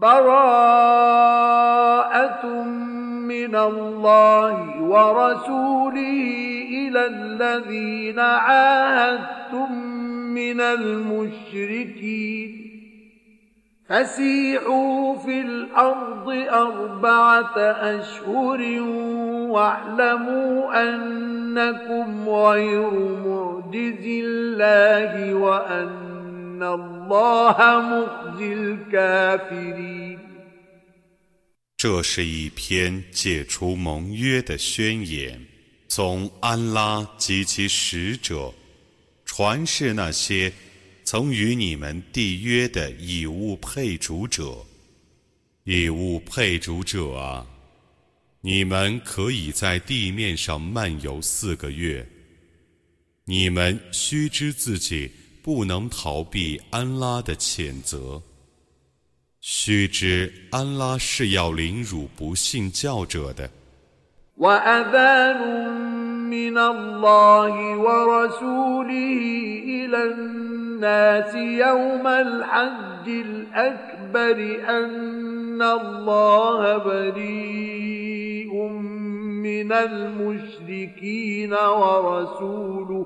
براءة من الله ورسوله إلى الذين عاهدتم من المشركين. فسيحوا في الأرض أربعة أشهر واعلموا أنكم غير معجز الله وأن 这是一篇解除盟约的宣言，从安拉及其使者传示那些曾与你们缔约的以物配主者，以物配主者啊，你们可以在地面上漫游四个月。你们须知自己不能逃避安拉的谴责。须知安拉是要凌辱不信教者的。الناس يوم الحج الأكبر أن الله بريء من المشركين ورسوله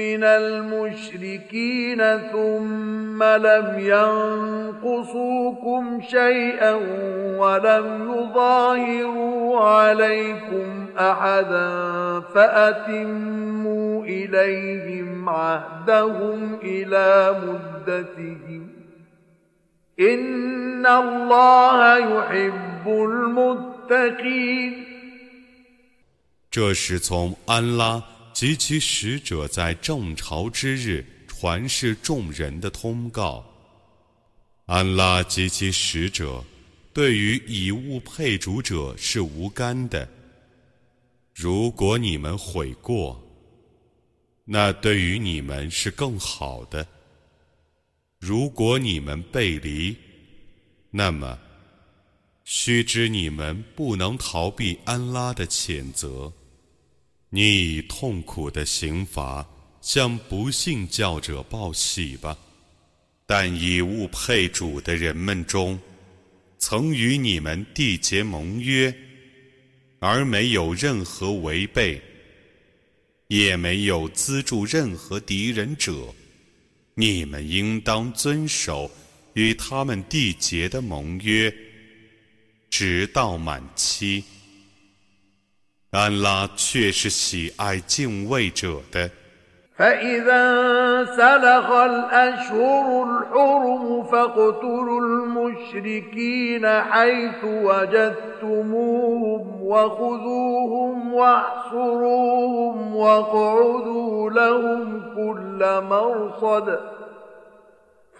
من المشركين ثم لم ينقصوكم شيئا ولم يظاهروا عليكم أحدا فأتموا إليهم عهدهم إلى مدتهم 这是从安拉 及其使者在正朝之日传示众人的通告。安拉及其使者对于以物配主者是无干的。如果你们悔过，那对于你们是更好的。如果你们背离，那么须知你们不能逃避安拉的谴责。你以痛苦的刑罚向不信教者报喜吧。但以物配主的人们中，曾与你们缔结盟约，而没有任何违背，也没有资助任何敌人者。你们应当遵守与他们缔结的盟约，直到满期。安拉却是喜爱敬畏者的。فإذا سلخ الأشهر الحرم فاقتلوا المشركين حيث وجدتموهم وخذوهم واحصروهم واقعدوا لهم كل مرصد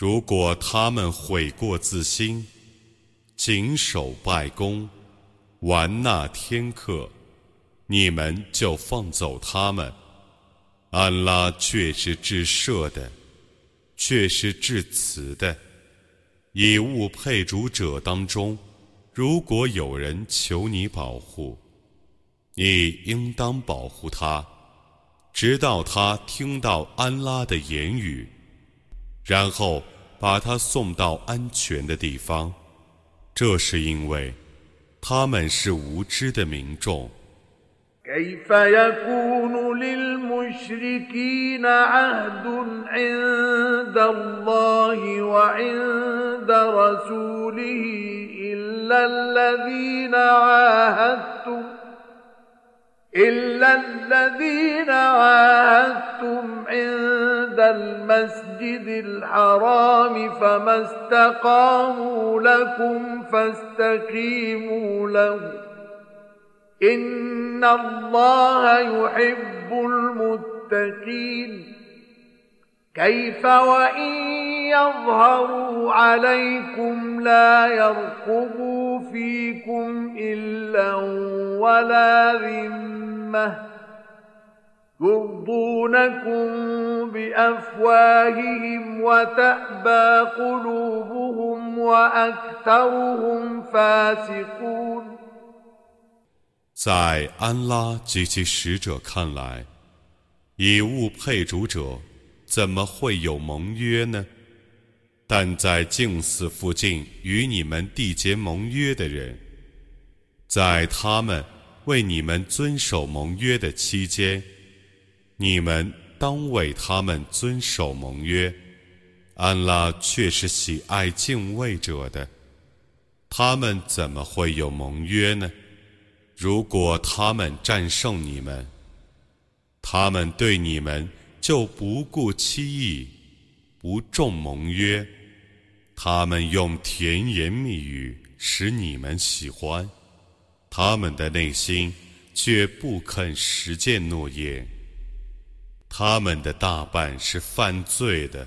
如果他们悔过自新，谨守拜功，玩纳天课，你们就放走他们。安拉却是至赦的，却是至慈的。以物配主者当中，如果有人求你保护，你应当保护他，直到他听到安拉的言语，然后把他送到安全的地方。这是因为他们是无知的民众。كيف يكون للمشركين عهد عند الله وعند رسوله إلا الذين عاهدتم إلا الذين عاهدتم عند المسجد الحرام فما استقاموا لكم فاستقيموا لهم إن الله يحب المتقين كيف وإن يظهروا عليكم لا يرقبوا فيكم إلا ولا ذمة يرضونكم بأفواههم وتأبى قلوبهم وأكثرهم فاسقون 在安拉及其使者看来，以物配主者怎么会有盟约呢？ 但在净寺附近与你们缔结盟约的人，在他们为你们遵守盟约的期间，你们当为他们遵守盟约。安拉却是喜爱敬畏者的，他们怎么会有盟约呢？如果他们战胜你们，他们对你们就不顾期意，不重盟约。他们用甜言蜜语使你们喜欢，他们的内心却不肯实践诺言。他们的大半是犯罪的。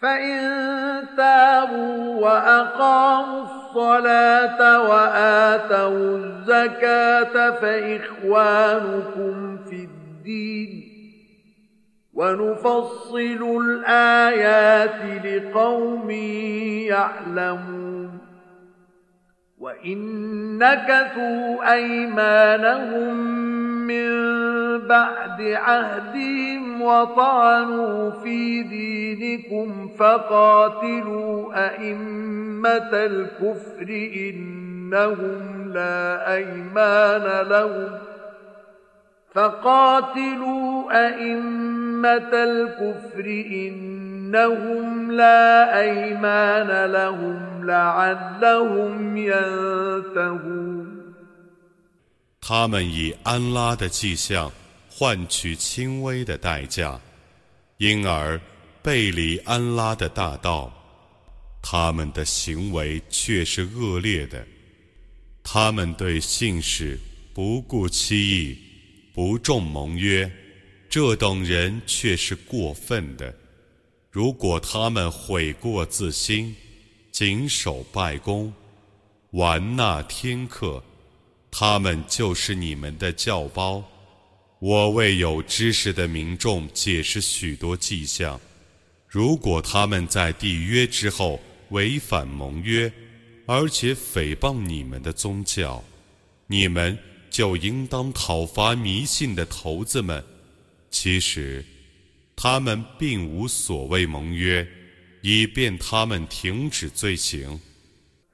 فإن تابوا وأقاموا الصلاة وآتوا الزكاة فإخوانكم في الدين ونفصل الآيات لقوم يعلمون وإن نكثوا أيمانهم من بعد عهدهم وطعنوا في دينكم فقاتلوا أئمة الكفر إنهم لا أيمان لهم. فقاتلوا أئمة الكفر إنهم لا أيمان لهم لعلهم ينتهون. 他们以安拉的迹象换取轻微的代价，因而背离安拉的大道。他们的行为却是恶劣的。他们对信使不顾期意，不重盟约，这等人却是过分的。如果他们悔过自新，谨守拜功，玩纳天课。他们就是你们的教包。我为有知识的民众解释许多迹象。如果他们在缔约之后违反盟约，而且诽谤你们的宗教，你们就应当讨伐迷信的头子们。其实，他们并无所谓盟约，以便他们停止罪行。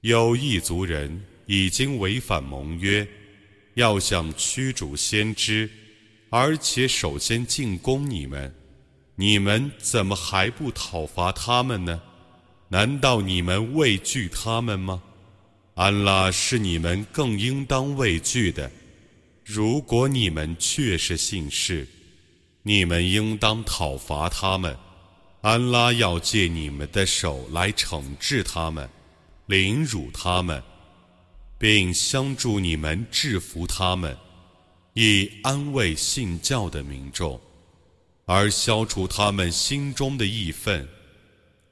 有一族人已经违反盟约，要向驱逐先知，而且首先进攻你们，你们怎么还不讨伐他们呢？难道你们畏惧他们吗？安拉是你们更应当畏惧的。如果你们确是信士，你们应当讨伐他们。安拉要借你们的手来惩治他们，凌辱他们，并相助你们制服他们，以安慰信教的民众，而消除他们心中的义愤。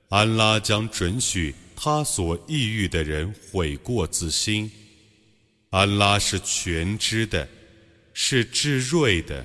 安拉将准许他所抑郁的人悔过自新。安拉是全知的，是智睿的。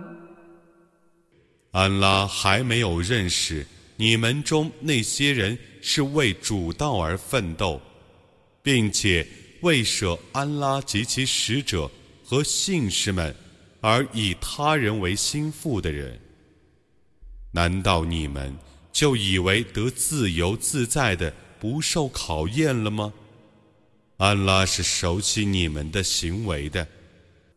安拉还没有认识你们中那些人是为主道而奋斗，并且为舍安拉及其使者和信士们而以他人为心腹的人。难道你们就以为得自由自在的不受考验了吗？安拉是熟悉你们的行为的。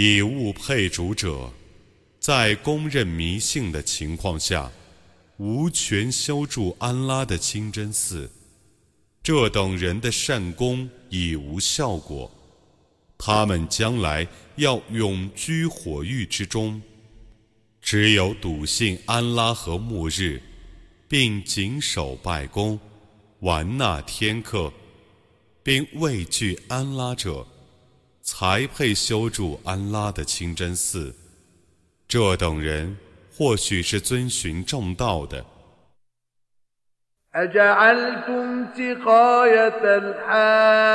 以物配主者，在公认迷信的情况下，无权修筑安拉的清真寺。这等人的善功已无效果，他们将来要永居火狱之中。只有笃信安拉和末日，并谨守拜功、玩纳天课，并畏惧安拉者。才配修筑安拉的清真寺。这等人或许是遵循正道的。أجعلتم سقاية الحاج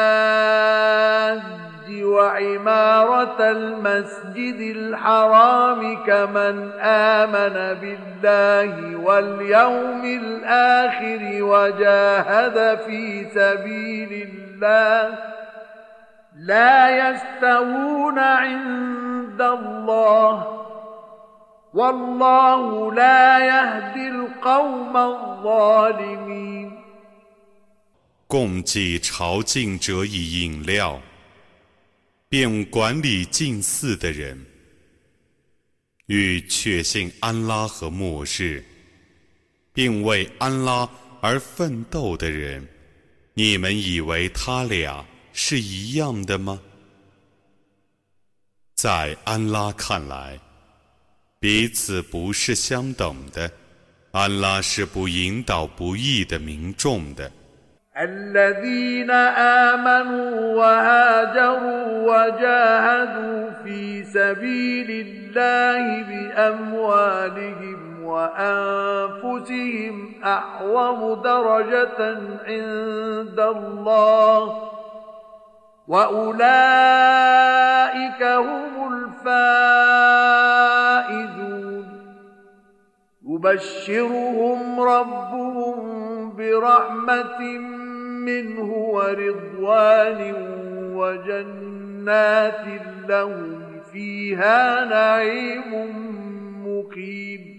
وعمارة المسجد الحرام كمن آمن بالله واليوم الآخر وجاهد في سبيل الله لا يستوون عند الله والله لا يهدي القوم الظالمين 供给朝觐者以饮料，并管理祭祀的人，与确信安拉和末日，并为安拉而奋斗的人，你们以为他俩？ 是一样的吗？在安拉看来，彼此不是相等的。安拉是不引导不义的民众的。 الذين آمنوا وهاجروا وجاهدوا في سبيل الله بأموالهم وأنفسهم أعظم درجة عند الله وأولئك هم الفائزون يبشرهم ربهم برحمة منه ورضوان وجنات لهم فيها نعيم مقيم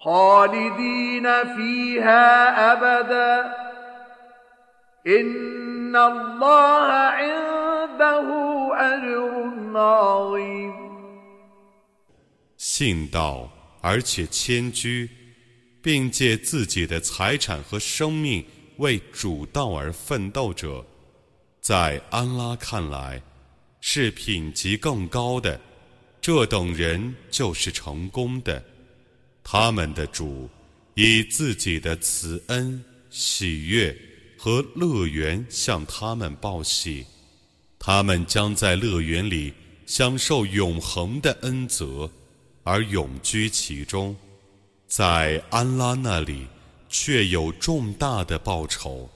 خالدين فيها أبدا إن الله عنده أجر عظيم 信道而且迁居，并借自己的财产和生命为主道而奋斗者，在安拉看来是品级更高的。这等人就是成功的。他们的主以自己的慈恩、喜悦 和乐园向他们报喜，他们将在乐园里享受永恒的恩泽。而永居其中，在安拉那里却有重大的报酬。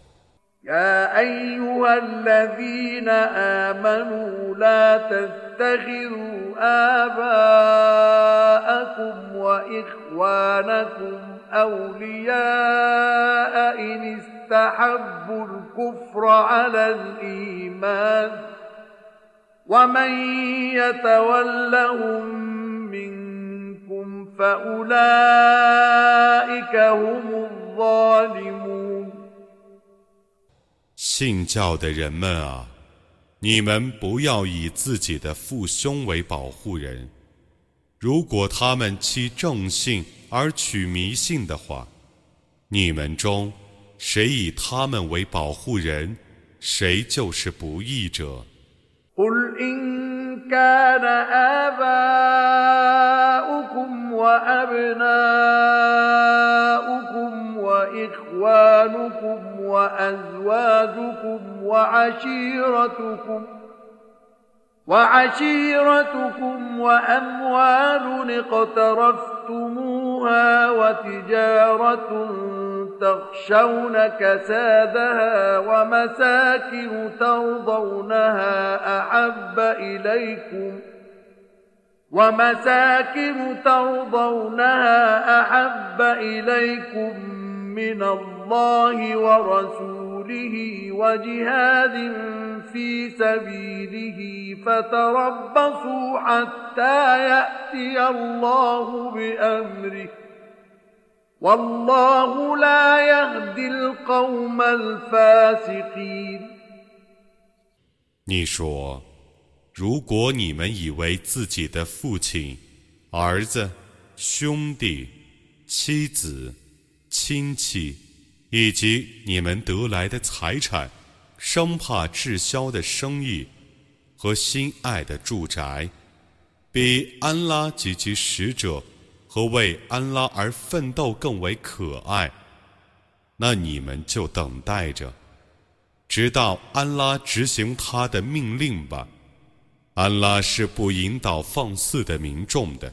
يا أيها الذين آمنوا لا تتخذوا آباءكم وإخوانكم أولياء إن استحبوا الكفر على الإيمان ومن يتولهم منكم 信教的人们啊，你们不要以自己的父兄为保护人。如果他们欺正信而取迷信的话，你们中 谁以他们为保护人，谁就是不义者。كان آباؤكم وأبناؤكم وإخوانكم وأزواجكم وعشيرتكم وعشيرتكم وأموال اقترفتموها وتجارة تخشون كسادها ومساكن ترضونها أحب إليكم ومساكن ترضونها أحب إليكم من الله ورسوله وجهاد في سبيله فتربصوا حتى يأتي الله بأمره 你说，如果你们以为自己的父亲、儿子、兄弟、妻子、亲戚以及你们得来的财产， 生怕滞销的生意和心爱的住宅，比安拉及其使者。和为安拉而奋斗更为可爱，那你们就等待着，直到安拉执行他的命令吧。安拉是不引导放肆的民众的。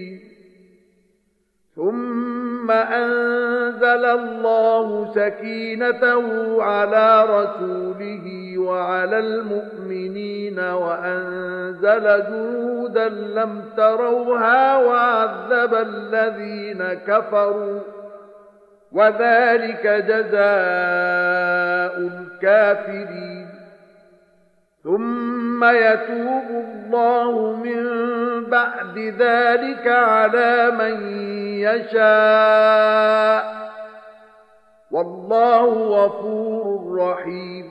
ثم انزل الله سكينته على رسوله وعلى المؤمنين وانزل جنودا لم تروها وعذب الذين كفروا وذلك جزاء الكافرين ثم يتوب الله من بعد ذلك على من يشاء والله غفور رحيم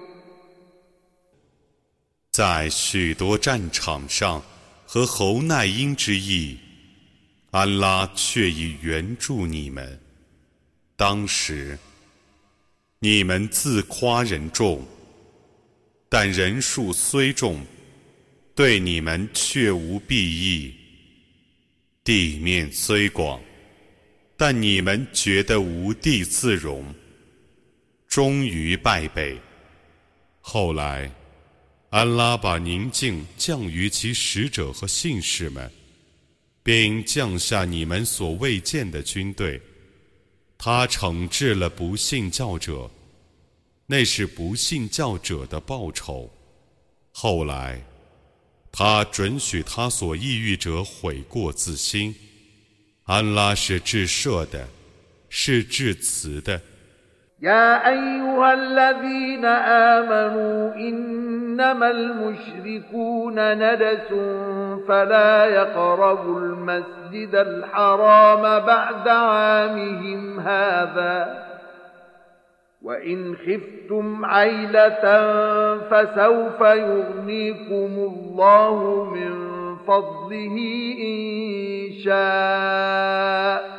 在许多战场上和侯奈因之役，安拉却已援助你们。当时，你们自夸人众， 但人数虽众，对你们却无裨益。地面虽广，但你们觉得无地自容，终于败北。后来，安拉把宁静降于其使者和信士们，并降下你们所未见的军队。他惩治了不信教者，那是不信教者的报酬。后来，他准许他所抑郁者悔过自新。安拉是至赦的，是至慈的。يا أيها الذين آمنوا إنما المشركون ندس فلا يقربوا المسجد الحرام بعد عامهم هذا وإن خفتم عيلة فسوف يغنيكم الله من فضله إن شاء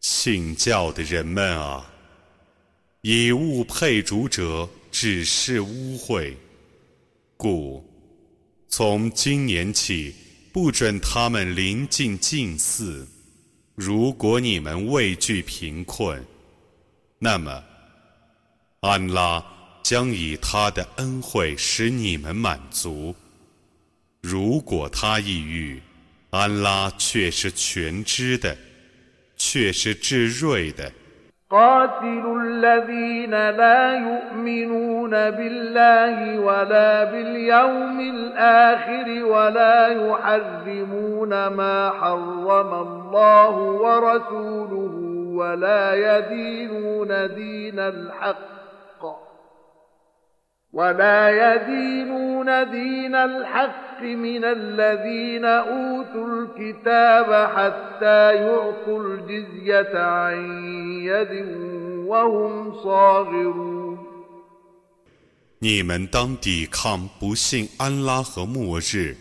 信教的人们啊，以物配主者只是污秽，故从今年起 不准他们临近近寺。如果你们畏惧贫困，那么安拉将以他的恩惠使你们满足。如果他抑郁，安拉却是全知的，却是至睿的。قاتلوا الذين لا يؤمنون بالله ولا باليوم الآخر ولا يحرمون ما حرم الله ورسوله ولا يدينون دين الحق ولا يدينون دين الحق 你们当抵抗不信安拉和末日，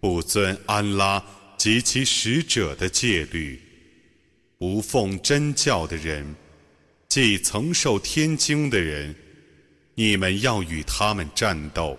不遵安拉及其使者的戒律，不奉真教的人，即曾受天经的人，你们要与他们战斗。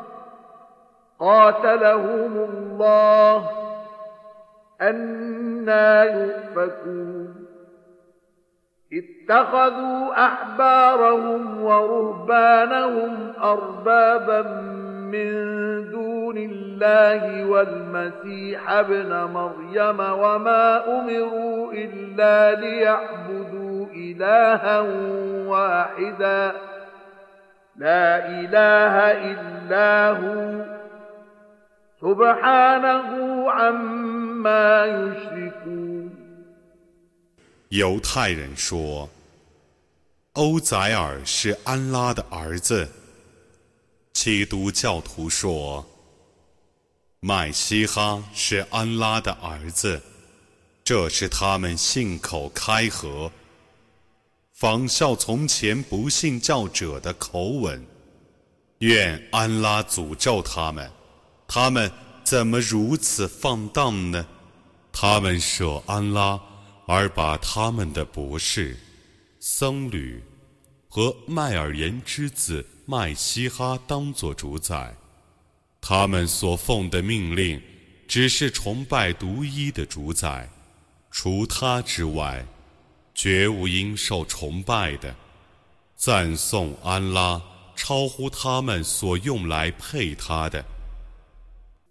قاتلهم الله أنا يؤفكون. اتخذوا أحبارهم ورهبانهم أربابا من دون الله والمسيح ابن مريم وما أمروا إلا ليعبدوا إلها واحدا. لا إله إلا هو. 犹太人说，欧宰尔是安拉的儿子。基督教徒说，麦西哈是安拉的儿子。这是他们信口开河，仿效从前不信教者的口吻。愿安拉诅咒他们。他们怎么如此放荡呢？他们舍安拉，而把他们的博士、僧侣和麦尔言之子麦西哈当作主宰。他们所奉的命令，只是崇拜独一的主宰，除他之外，绝无应受崇拜的。赞颂安拉，超乎他们所用来配他的。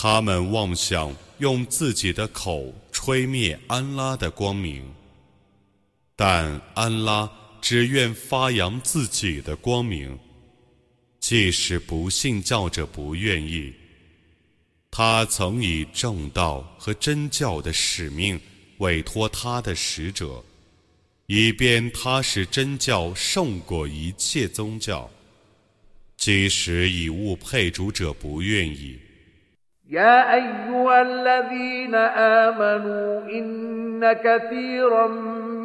他们妄想用自己的口吹灭安拉的光明，但安拉只愿发扬自己的光明，即使不信教者不愿意。他曾以正道和真教的使命委托他的使者，以便他使真教胜过一切宗教，即使以物配主者不愿意。يا أيها الذين آمنوا إن كثيرا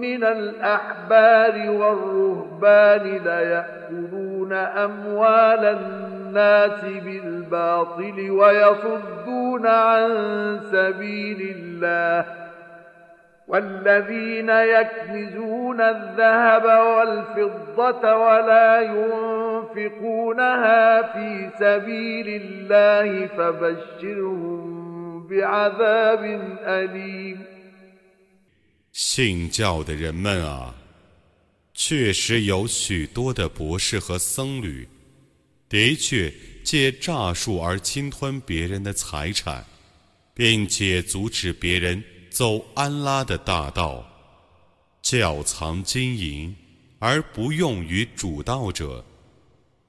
من الأحبار والرهبان ليأكلون أموال الناس بالباطل ويصدون عن سبيل الله والذين يكنزون الذهب والفضة ولا ينفقون ينفقونها في سبيل الله فبشرهم بعذاب أليم 信教的人们啊，确实有许多的博士和僧侣，的确借诈术而侵吞别人的财产，并且阻止别人 走安拉的大道，窖藏金银而不用于主道者。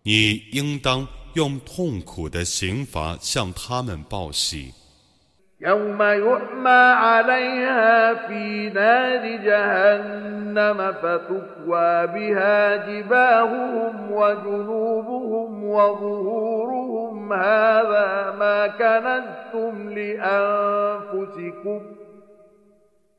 你应当用痛苦的刑罚向他们报喜。يوم يحمى عليها في نار جهنم فتكوى بها جباههم وجنوبهم وظهورهم هذا ما كنزتم لأنفسكم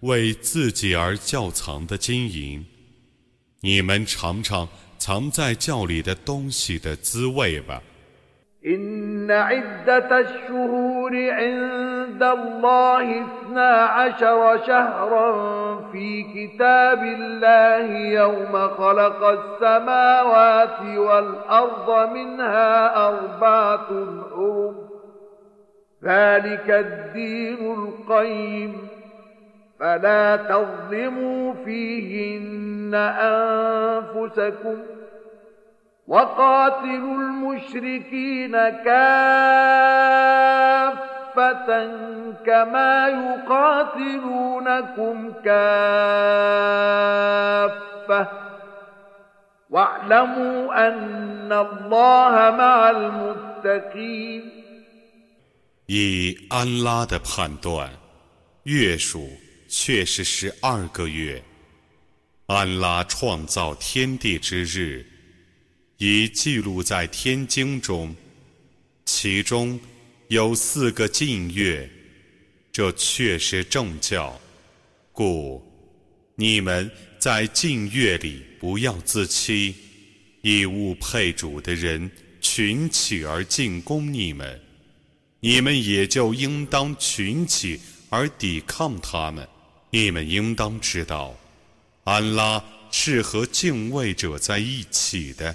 为自己而窖藏的金银，你们尝尝藏在窖里的东西的滋味吧。فلا تظلموا فيهن أنفسكم وقاتلوا المشركين كافة كما يقاتلونكم كافة واعلموا أن الله مع المتقين 以安拉的判断，月数 却是十二个月。安拉创造天地之日。已记录在天经中，其中有四个禁月，这确是正教，故你们在禁月里不要自欺，以物配主的人群起而进攻你们，你们也就应当群起而抵抗他们。你们应当知道，安拉是和敬畏者在一起的。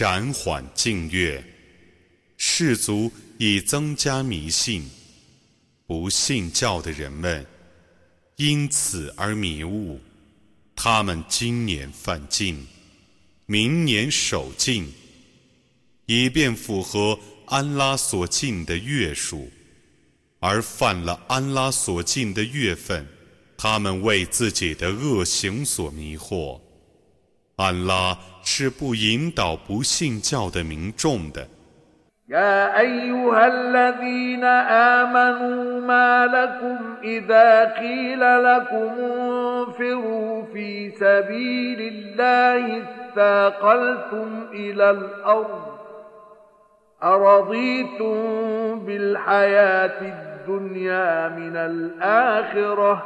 暂缓静月，士族以增加迷信，不信教的人们因此而迷雾。他们今年犯禁，明年守禁，以便符合安拉所禁的月数。而犯了安拉所禁的月份，他们为自己的恶行所迷惑。安拉是不引导不信教的民众的。يا أيها الذين آمنوا ما لكم إذا قيل لكم انفروا في سبيل الله اثاقلتم إلى الأرض أرضيتم بالحياة الدنيا من الآخرة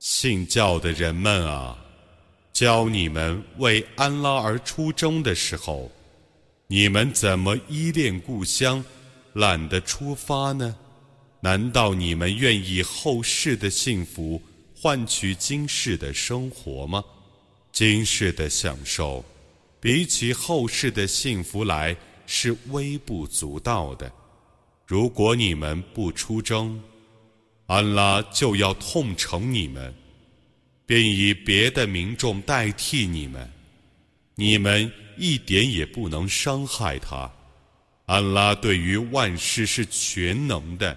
信教的人们啊，教你们为安拉而出征的时候。你们怎么依恋故乡，懒得出发呢？难道你们愿意后世的幸福换取今世的生活吗？今世的享受，比起后世的幸福来是微不足道的。如果你们不出征，安拉就要痛惩你们，便以别的民众代替你们。你们。一点也不能伤害他。安拉对于万事是全能的。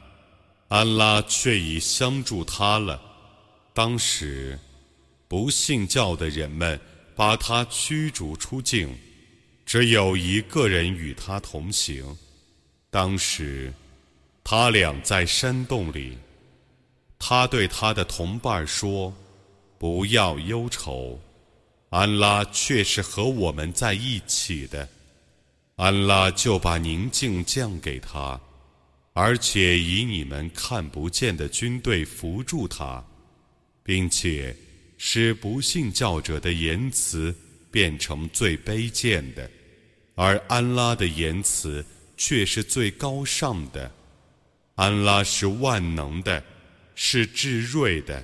安拉却已相助他了。当时，不信教的人们把他驱逐出境，只有一个人与他同行。当时，他俩在山洞里。他对他的同伴说：“不要忧愁，安拉却是和我们在一起的。”安拉就把宁静降给他。而且以你们看不见的军队扶住他，并且使不信教者的言辞变成最卑贱的，而安拉的言辞却是最高尚的。安拉是万能的，是至睿的。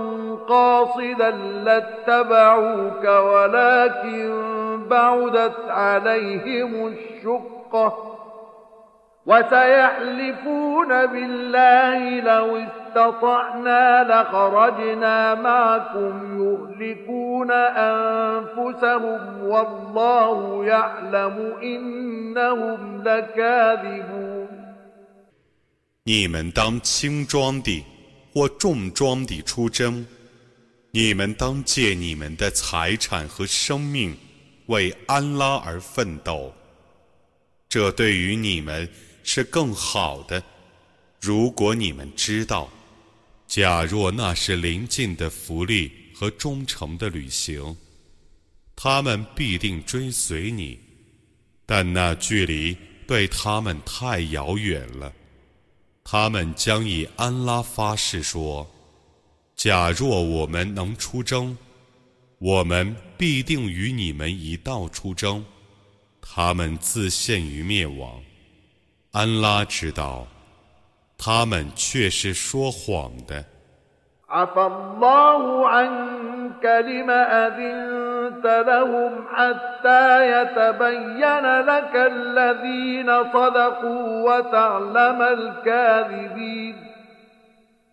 قاصدا لاتبعوك ولكن بعدت عليهم الشقة وسيحلفون بالله لو استطعنا لخرجنا معكم يهلكون أنفسهم والله يعلم إنهم لكاذبون 你们当轻装的或重装的出征。 你们当借你们的财产和生命为安拉而奋斗，这对于你们是更好的。如果你们知道，假若那是临近的福利和忠诚的旅行，他们必定追随你，但那距离对他们太遥远了。他们将以安拉发誓说。假若我们能出征，我们必定与你们一道出征。他们自陷于灭亡，安拉知道，他们却是说谎的。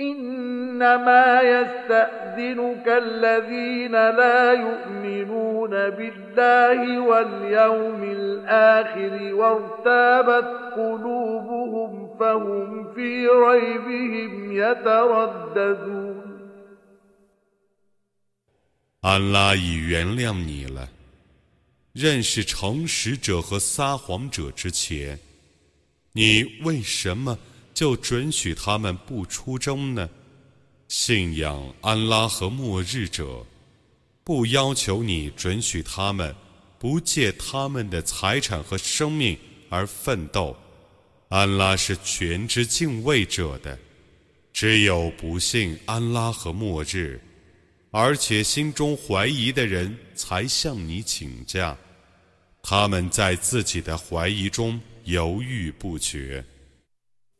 إنما يستأذنك الذين لا يؤمنون بالله واليوم الآخر وارتابت قلوبهم فهم في ريبهم يترددون 安拉已原谅你了。认识诚实者和撒谎者之前，你为什么？ 就准许他们不出征呢？信仰安拉和末日者，不要求你准许他们不借他们的财产和生命而奋斗。安拉是全知敬畏者的。只有不信安拉和末日，而且心中怀疑的人，才向你请假。他们在自己的怀疑中犹豫不决。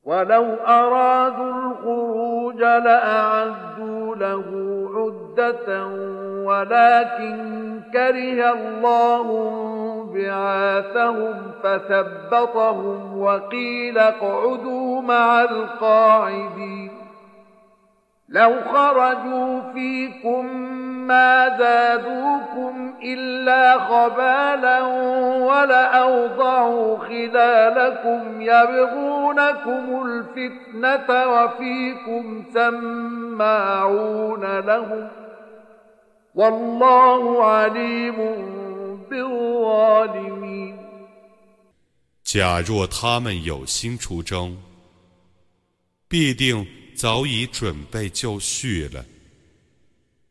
ولو أرادوا الخروج لأعدوا له عدة ولكن كره الله بعاثهم فثبطهم وقيل اقعدوا مع القاعدين. لو خرجوا فيكم ما زادوكم إلا خبالا ولأوضعوا خلالكم يبغونكم الفتنة وفيكم سماعون لهم والله عليم بالظالمين 假若他们有心出征，必定早已准备就绪了。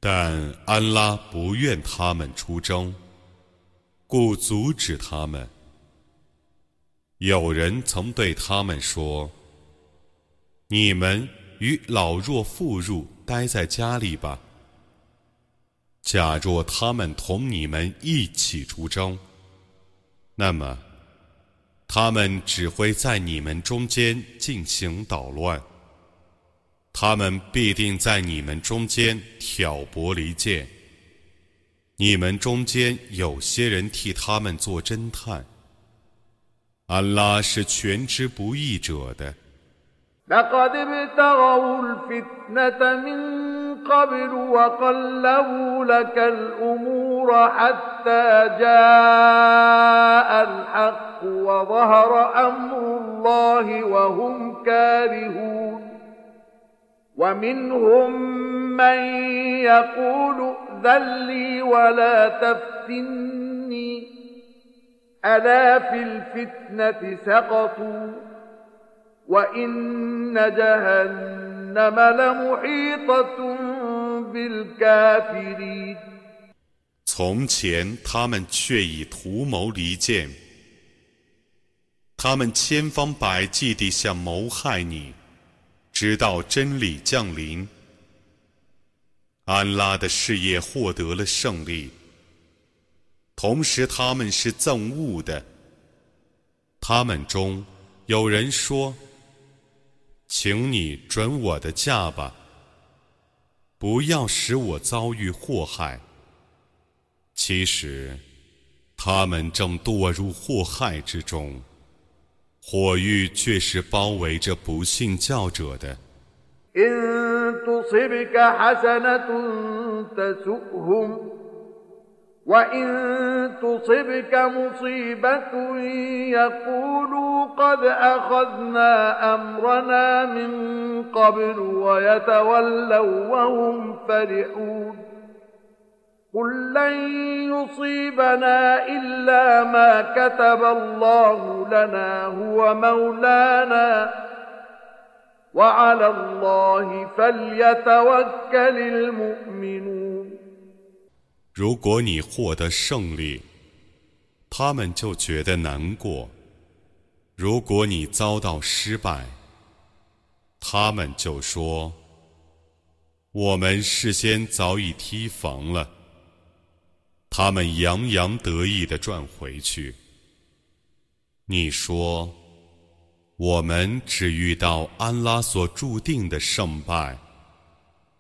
但安拉不愿他们出征，故阻止他们。有人曾对他们说：“你们与老弱妇孺待在家里吧。假若他们同你们一起出征，那么他们只会在你们中间进行捣乱。”他们必定在你们中间挑拨离间。你们中间有些人替他们做侦探。安拉是全知不义者的。ومنهم من يقول ائذن لي ولا تفتني ألا في الفتنة سقطوا وإن جهنم لمحيطة بالكافرين 从前，他们却已图谋离间，他们千方百计地想谋害你。 直到真理降临，安拉的事业获得了胜利。同时，他们是憎恶的。他们中有人说：“请你准我的价吧，不要使我遭遇祸害。”其实，他们正堕入祸害之中。火狱却是包围着不信教者的。قل لن يصيبنا إلا ما كتب الله لنا هو مولانا وعلى الله فليتوكل المؤمنون 如果你获得胜利，他们就觉得难过；如果你遭到失败，他们就说：“我们事先早已提防了。” 他们洋洋得意地转回去。你说：“我们只遇到安拉所注定的胜败，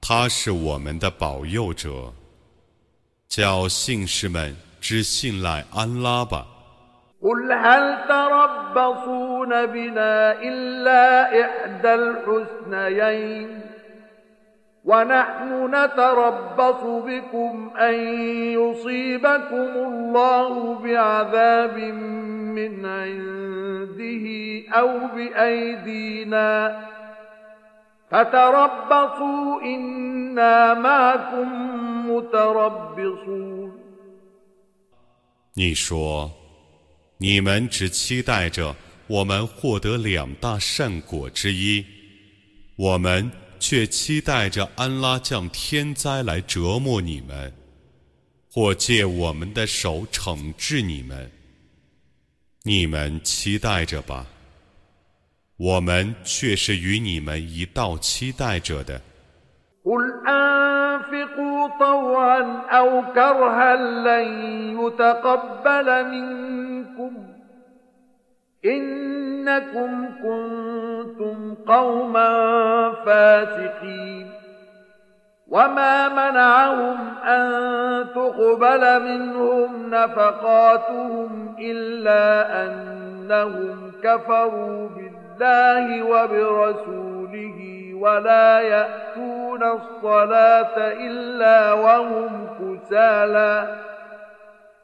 他是我们的保佑者。叫信士们只信赖安拉吧。” ونحن نتربص بكم أن يصيبكم الله بعذاب من عنده أو بأيدينا فتربصوا إنا معكم متربصون 你说，你们只期待着我们获得两大善果之一，我们。 却期待着安拉降天灾来折磨你们，或借我们的手惩治你们。你们期待着吧，我们却是与你们一道期待着的。إنكم كنتم قوما فاسقين. وما منعهم أن تقبل منهم نفقاتهم إلا أنهم كفروا بالله وبرسوله ولا يأتون الصلاة إلا وهم كسالى.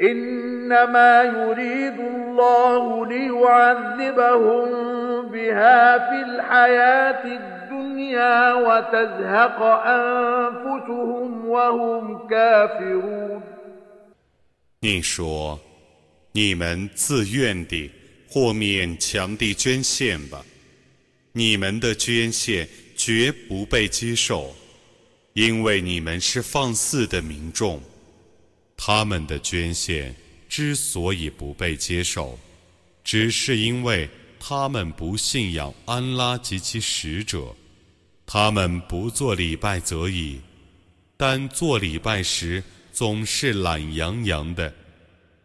إنما يريد الله ليعذبهم بها في الحياة الدنيا 你说：“你们自愿地或勉强地捐献吧，你们的捐献绝不被接受，因为你们是放肆的民众。 他们的捐献之所以不被接受，只是因为他们不信仰安拉及其使者。”他们不做礼拜则已，但做礼拜时总是懒洋洋的；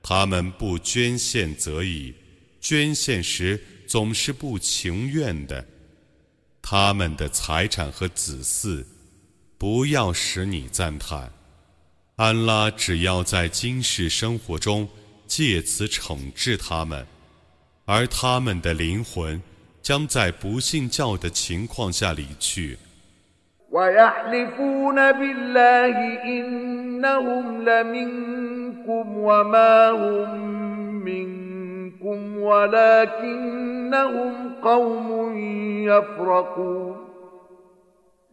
他们不捐献则已，捐献时总是不情愿的。他们的财产和子嗣，不要使你赞叹。安拉只要在今世生活中借此惩治他们，而他们的灵魂。将在不信教的情况下离去。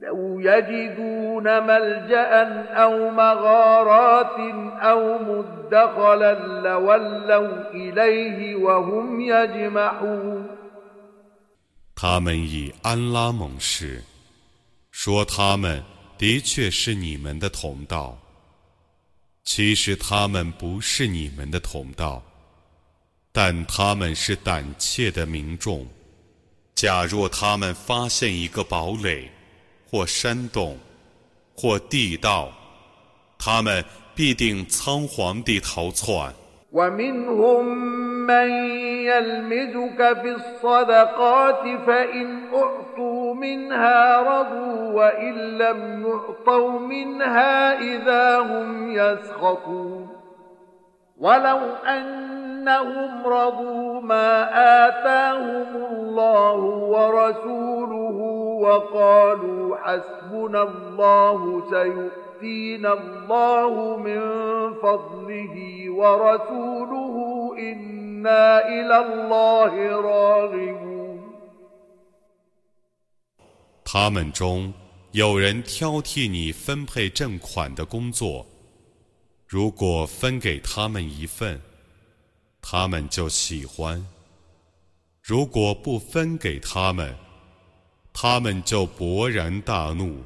لو يجدون ملجأ أو مغارات أو مدخلا لولوا إليه وهم يجمحون 他们以安拉盟誓，说他们的确是你们的同道。其实他们不是你们的同道，但他们是胆怯的民众。假若他们发现一个堡垒， 或山洞，或地道，他们必定仓皇地逃窜。 ومنهم من يلمزك في الصدقات فإن أعطوا منها رضوا وإن لم يعطوا منها إذا هم يسخطون ولو أنهم رضوا ما آتاهم الله ورسوله وقالوا حسبنا الله سيؤتي 他们中有人挑剔你分配正款的工作，如果分给他们一份， 他们就喜欢；如果不分给他们，他们就勃然大怒。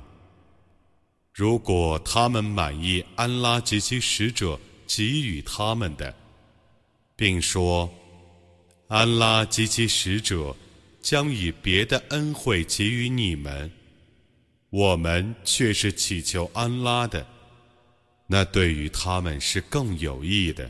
如果他们满意安拉及其使者给予他们的，并说安拉及其使者将以别的恩惠给予你们，我们却是祈求安拉的，那对于他们是更有益的。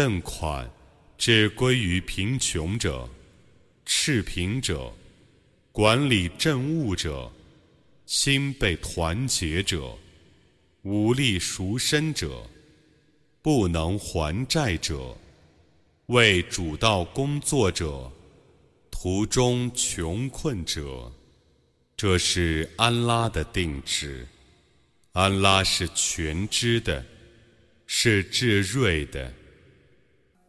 赈款只归于贫穷者、赤贫者、管理政务者、心被团结者、无力赎身者、不能还债者、为主道工作者、途中穷困者。这是安拉的定旨。安拉是全知的，是至睿的。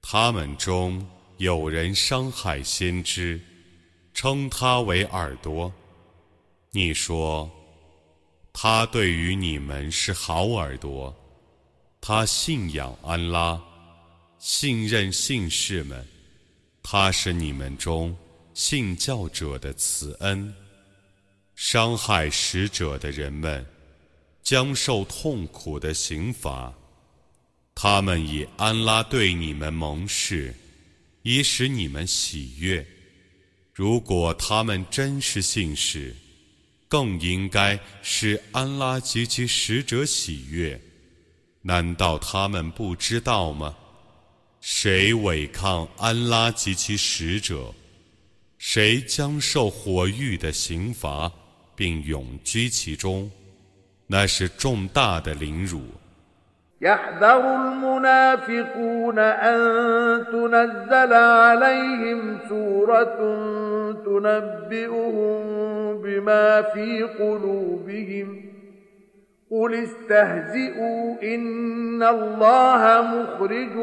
他们中有人伤害先知，称他为耳朵。你说，他对于你们是好耳朵。他信仰安拉，信任信士们。他是你们中信教者的慈恩。伤害使者的人们。将受痛苦的刑罚。他们以安拉对你们盟誓，以使你们喜悦。如果他们真是信使，更应该使安拉及其使者喜悦。难道他们不知道吗？谁违抗安拉及其使者，谁将受火狱的刑罚，并永居其中。那是重大的凌辱。يحذر المنافقون أن تنزل عليهم سورة تنبئهم بما في قلوبهم قل استهزئوا إن الله مخرج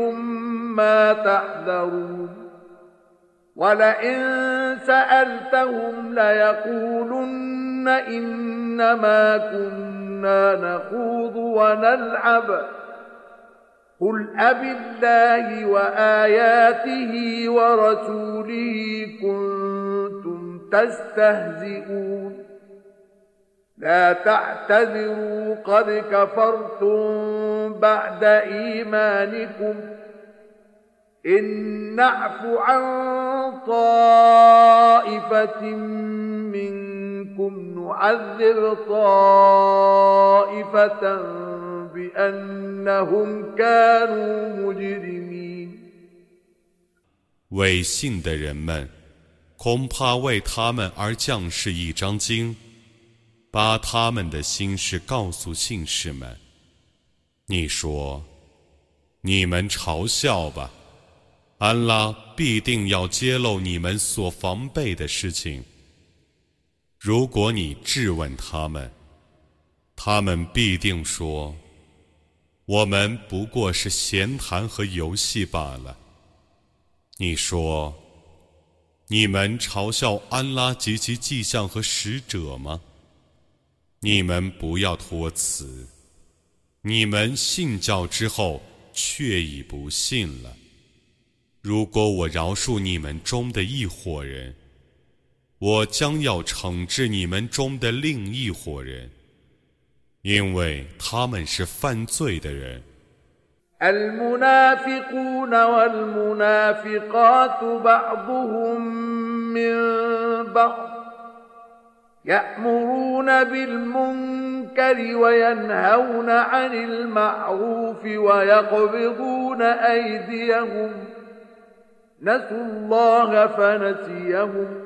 ما تحذرون ولئن سألتهم ليقولن إنما كنا كنا نخوض ونلعب. قل أب الله وآياته ورسوله كنتم تستهزئون. لا تعتذروا قد كفرتم بعد إيمانكم. إن نعف عن طائفة منكم نعذب طائفة بأنهم كانوا مجرمين 为信的人们，恐怕为他们而降世一章经。把他们的心事告诉信士们。你说：“你们嘲笑吧，安拉必定要揭露你们所防备的事情。 如果你质问他们，他们必定说：我们不过是闲谈和游戏罢了。”你说：“你们嘲笑安拉及其迹象和使者吗？”你们不要托辞，你们信教之后却已不信了。如果我饶恕你们中的一伙人，我将要惩治你们中的另一伙人，因为他们是犯罪的人。يأمرون بالمنكر وينهون عن المعروف ويقبضون أيديهم نسوا الله فنسيهم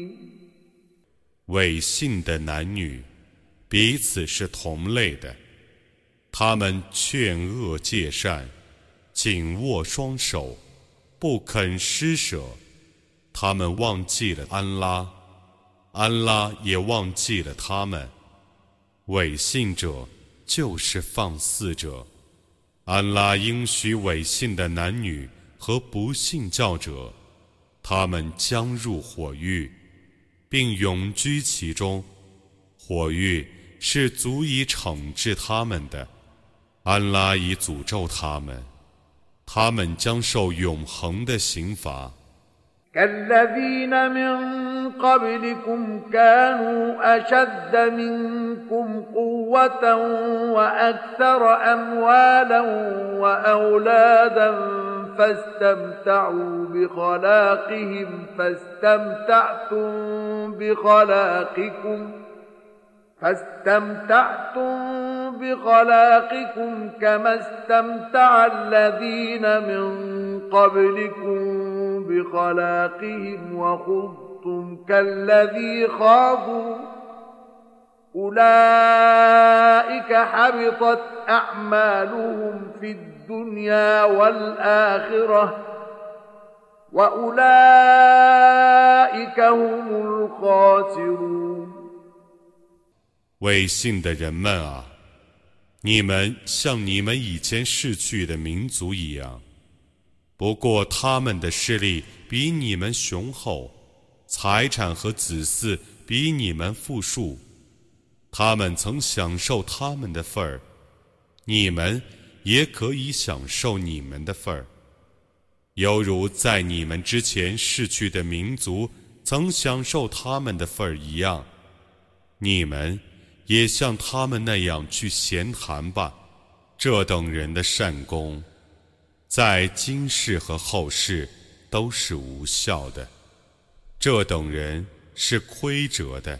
伪信的男女彼此是同类的，他们劝恶戒善，紧握双手，不肯施舍，他们忘记了安拉。安拉也忘记了他们，伪信者就是放肆者。安拉应许伪信的男女和不信教者，他们将入火狱，并永居其中。火狱是足以惩治他们的。安拉已诅咒他们，他们将受永恒的刑罚。كالذين من قبلكم كانوا أشد منكم قوة وأكثر أموالا وأولادا فاستمتعوا بخلاقهم فاستمتعتم بخلاقكم فاستمتعتم بخلاقكم كما استمتع الذين من قبلكم بخلاقهم وخضتم كالذي خاضوا. أولئك حبطت أعمالهم في الدنيا والآخرة وأولئك هم الخاسرون 为信的人们啊，你们像你们以前逝去的民族一样。不过他们的势力比你们雄厚，财产和子嗣比你们富庶，他们曾享受他们的份儿，你们 也可以享受你们的份儿，犹如在你们之前逝去的民族曾享受他们的份儿一样，你们也像他们那样去闲谈吧，这等人的善功。在今世和后世都是无效的，这等人是亏折的。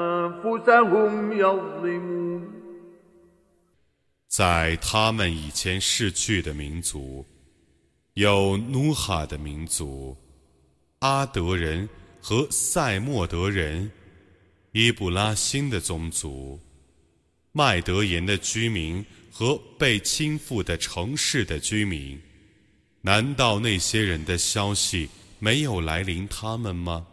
在他们以前逝去的民族，有努哈的民族、阿德人和塞莫德人、伊布拉辛的宗族、麦德言的居民和被倾覆的城市的居民。难道那些人的消息没有来临他们吗？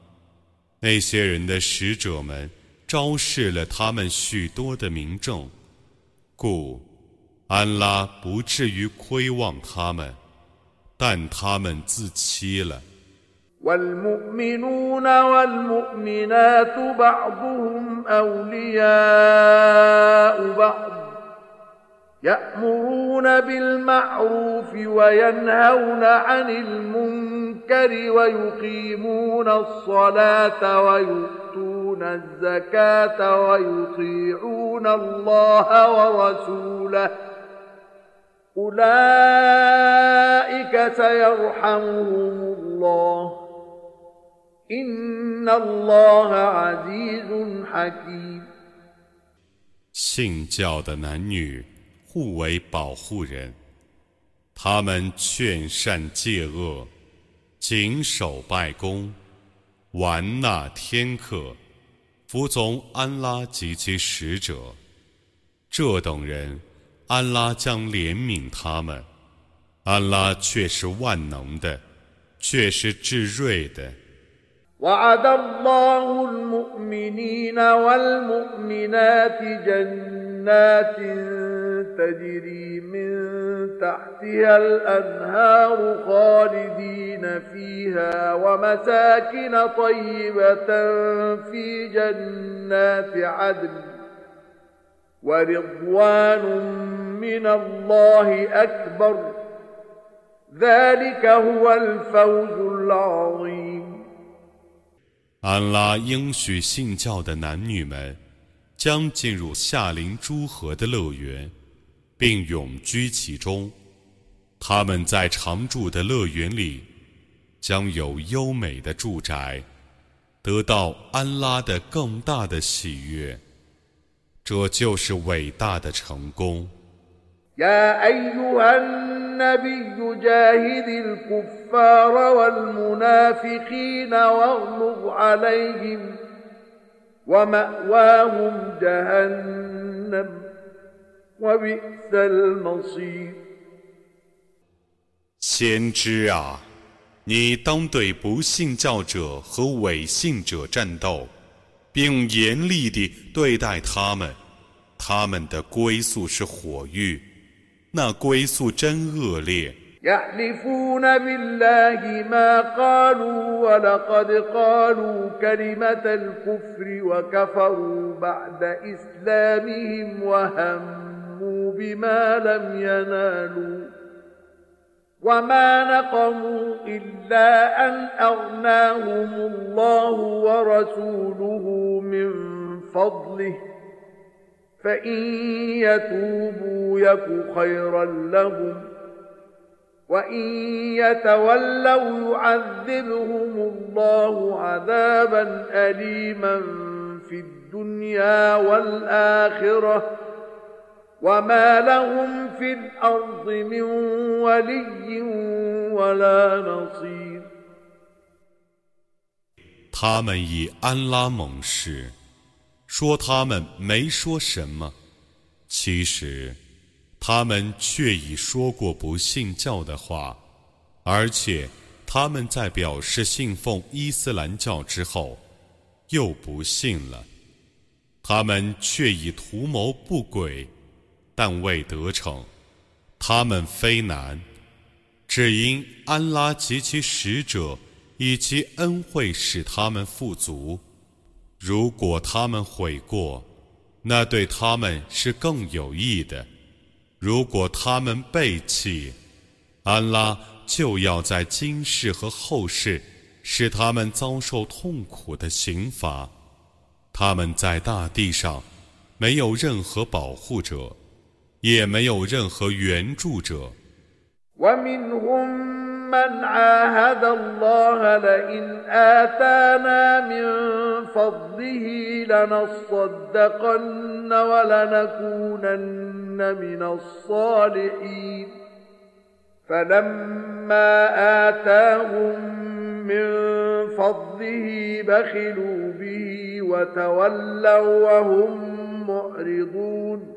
那些人的使者们昭示了他们许多的民众，故安拉不至于亏望他们，但他们自欺了。يأمرون بالمعروف وينهون عن المنكر ويقيمون الصلاة ويؤتون الزكاة ويطيعون الله ورسوله أولئك سيرحمهم الله إن الله عزيز حكيم 信教的男女互为保护人，他们劝善戒恶，谨守拜功，玩纳天客， 服从安拉及其使者。这等人，安拉将怜悯他们。安拉却是万能的，却是至睿的。وعد الله المؤمنين والمؤمنات جنات تجري من تحتها الأنهار خالدين فيها ومساكن طيبة في جنات عدن ورضوان من الله أكبر ذلك هو الفوز العظيم 安拉应许信教的男女们，将进入夏林诸河的乐园， 并永居其中。他们在常住的乐园里，将有优美的住宅，得到安拉的更大的喜悦。这就是伟大的成功。يا أيها النبي جاهد الكفار والمنافقين واغلظ عليهم ومأواهم جهنم وبئس المصير 先知啊，你当对不信教者和伪信者战斗，并严厉地对待他们，他们的归宿是火狱。那归宿真恶劣。يحلفون بالله ما قالوا ولقد قالوا كلمة الكفر وكفروا بعد إسلامهم وهموا بما لم ينالوا وما نقموا إلا أن أغناهم الله ورسوله من فضله فإن يتوبوا يك خيرا لهم وإن يتولوا يعذبهم الله عذابا أليما في الدنيا والآخرة وما لهم في الأرض من ولي ولا نصير 他们以安拉盟誓。说他们没说什么，其实他们却已说过不信教的话，而且他们在表示信奉伊斯兰教之后又不信了。他们却已图谋不轨， 但未得逞。他们非难，只因安拉及其使者以其恩惠使他们富足。如果他们悔过，那对他们是更有益的；如果他们背弃，安拉就要在今世和后世使他们遭受痛苦的刑罚。他们在大地上没有任何保护者，也没有任何援助者。 من عاهد الله لئن آتانا من فضله لنصدقن ولنكونن من الصالحين فلما آتاهم من فضله بخلوا به وتولوا وهم معرضون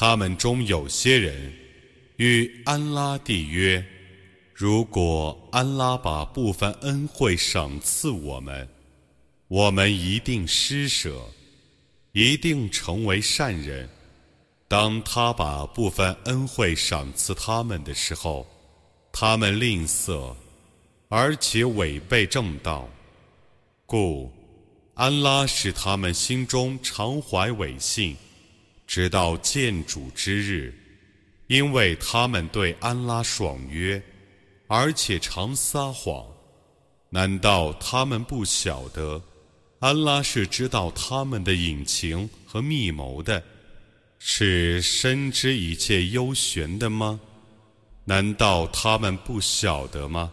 他们中有些人与安拉缔约：如果安拉把部分恩惠赏赐我们，我们一定施舍，一定成为善人。当他把部分恩惠赏赐他们的时候，他们吝啬，而且违背正道，故安拉使他们心中常怀违信。直到见主之日，因为他们对安拉爽约，而且常撒谎。难道他们不晓得，安拉是知道他们的隐情和密谋的，是深知一切幽玄的吗？难道他们不晓得吗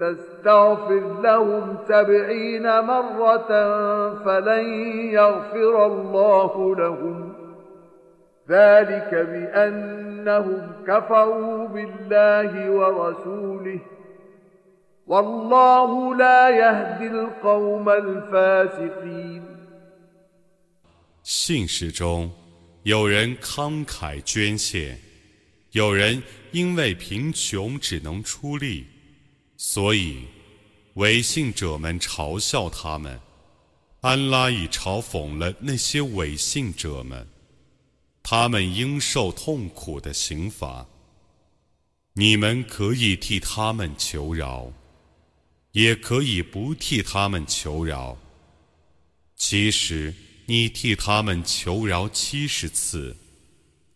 تستغفر لهم سبعين مرة فلن يغفر الله لهم ذلك بأنهم كفروا بالله ورسوله والله لا يهدي القوم الفاسقين 信使中，有人慷慨捐献，有人因为贫穷只能出力。 所以，违信者们嘲笑他们，安拉已嘲讽了那些违信者们，他们应受痛苦的刑罚。你们可以替他们求饶，也可以不替他们求饶。其实，你替他们求饶七十次，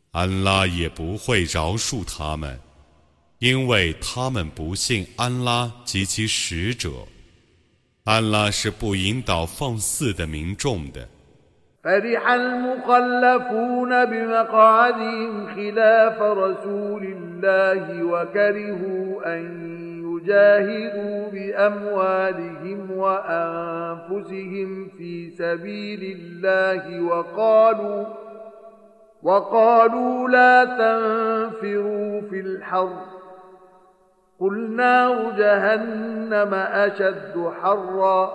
安拉也不会饶恕他们。因为他们不信安拉及其使者，安拉是不引导放肆的民众的。فرح المخلفون بمقعدهم خلاف رسول الله وكرهوا أن يجاهدوا بأموالهم وأنفسهم في سبيل الله وقالوا وقالوا لا تنفروا في الحرب قل نار جهنم أشد حرا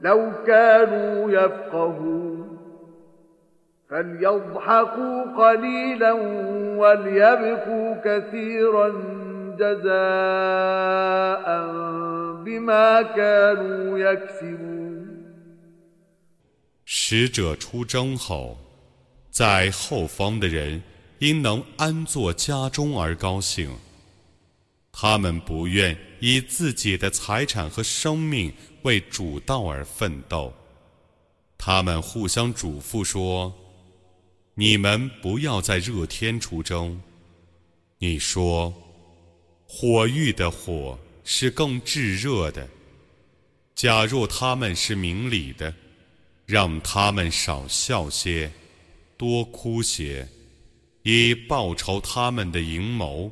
لو كانوا يفقهون فليضحكوا قليلا وليبكوا كثيرا جزاء بما كانوا يكسبون 使者出征后，在后方的人因能安坐家中而高兴。 他们不愿以自己的财产和生命为主道而奋斗。他们互相嘱咐说：“你们不要在热天出征。”你说：“火域的火是更炙热的。”假若他们是明理的，让他们少笑些，多哭些，以报仇他们的阴谋。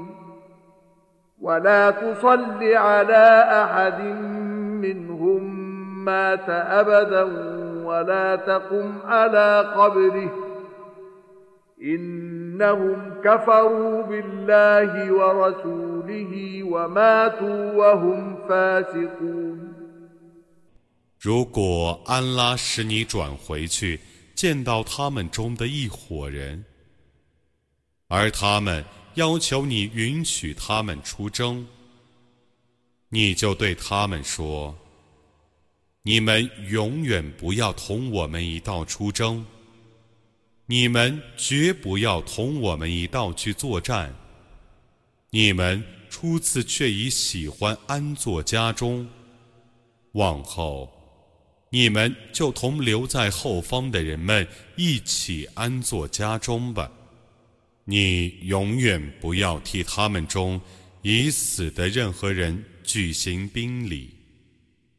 ولا تصل على أحد منهم مات أبدا ولا تقم على قبره إنهم كفروا بالله ورسوله وماتوا وهم فاسقون 如果安拉使你转回去，见到他们中的一伙人，而他们 要求你允许他们出征，你就对他们说：“你们永远不要同我们一道出征，你们绝不要同我们一道去作战。你们初次却已喜欢安坐家中，往后。”你们就同留在后方的人们一起安坐家中吧。你永远不要替他们中已死的任何人举行宾礼，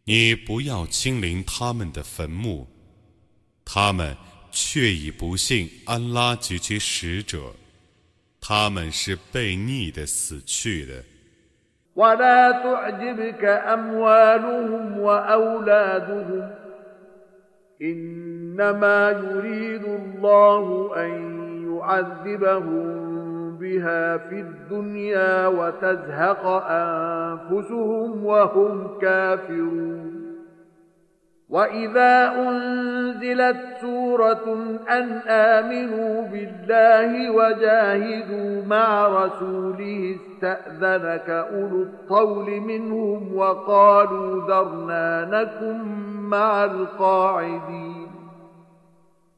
你不要亲临他们的坟墓，他们却已不信安拉及其使者，他们是被逆的死去的。يعذبهم بها في الدنيا وتزهق أنفسهم وهم كافرون. وإذا أنزلت سورة أن آمنوا بالله وجاهدوا مع رسوله استأذنك أولو الطول منهم وقالوا ذرنا نكن مع القاعدين.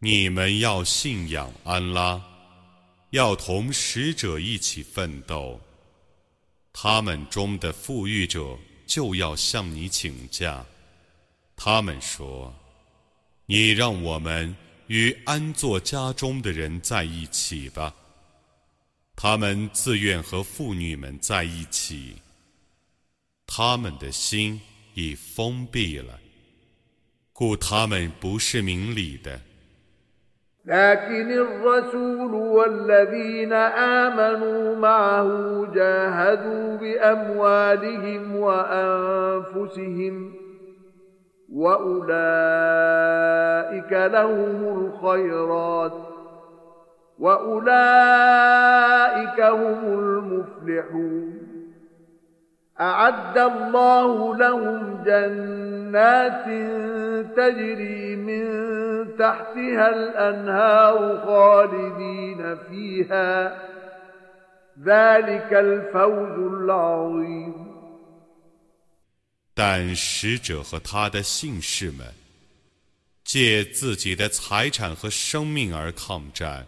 你们要信仰安拉，要同使者一起奋斗，他们中的富裕者。就要向你请假。他们说：“你让我们与安坐家中的人在一起吧。”他们自愿和妇女们在一起。他们的心已封闭了，故他们不是明理的。لكن الرسول والذين آمنوا معه جاهدوا بأموالهم وأنفسهم وأولئك لهم الخيرات وأولئك هم المفلحون أعد الله لهم جنات تجري من تحتها الأنهار خالدين فيها ذلك الفوز العظيم 但使者和他的信士们借自己的财产和生命而抗战，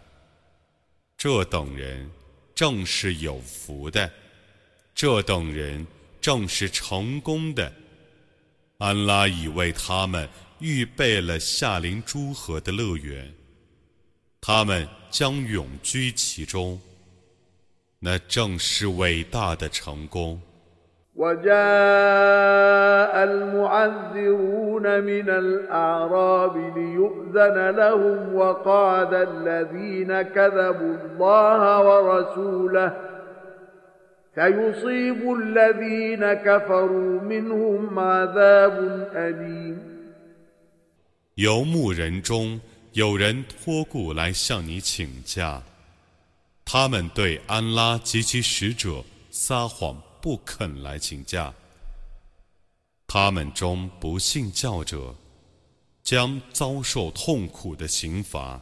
这等人正是有福的，这等人。正是成功的，安拉已为他们 预备了夏临诸河的乐园，他们将永居其中。那正是伟大的成功。游牧人中有人托故来向你请假，他们对安拉及其使者撒谎，不肯来请假。他们中不信教者将遭受痛苦的刑罚。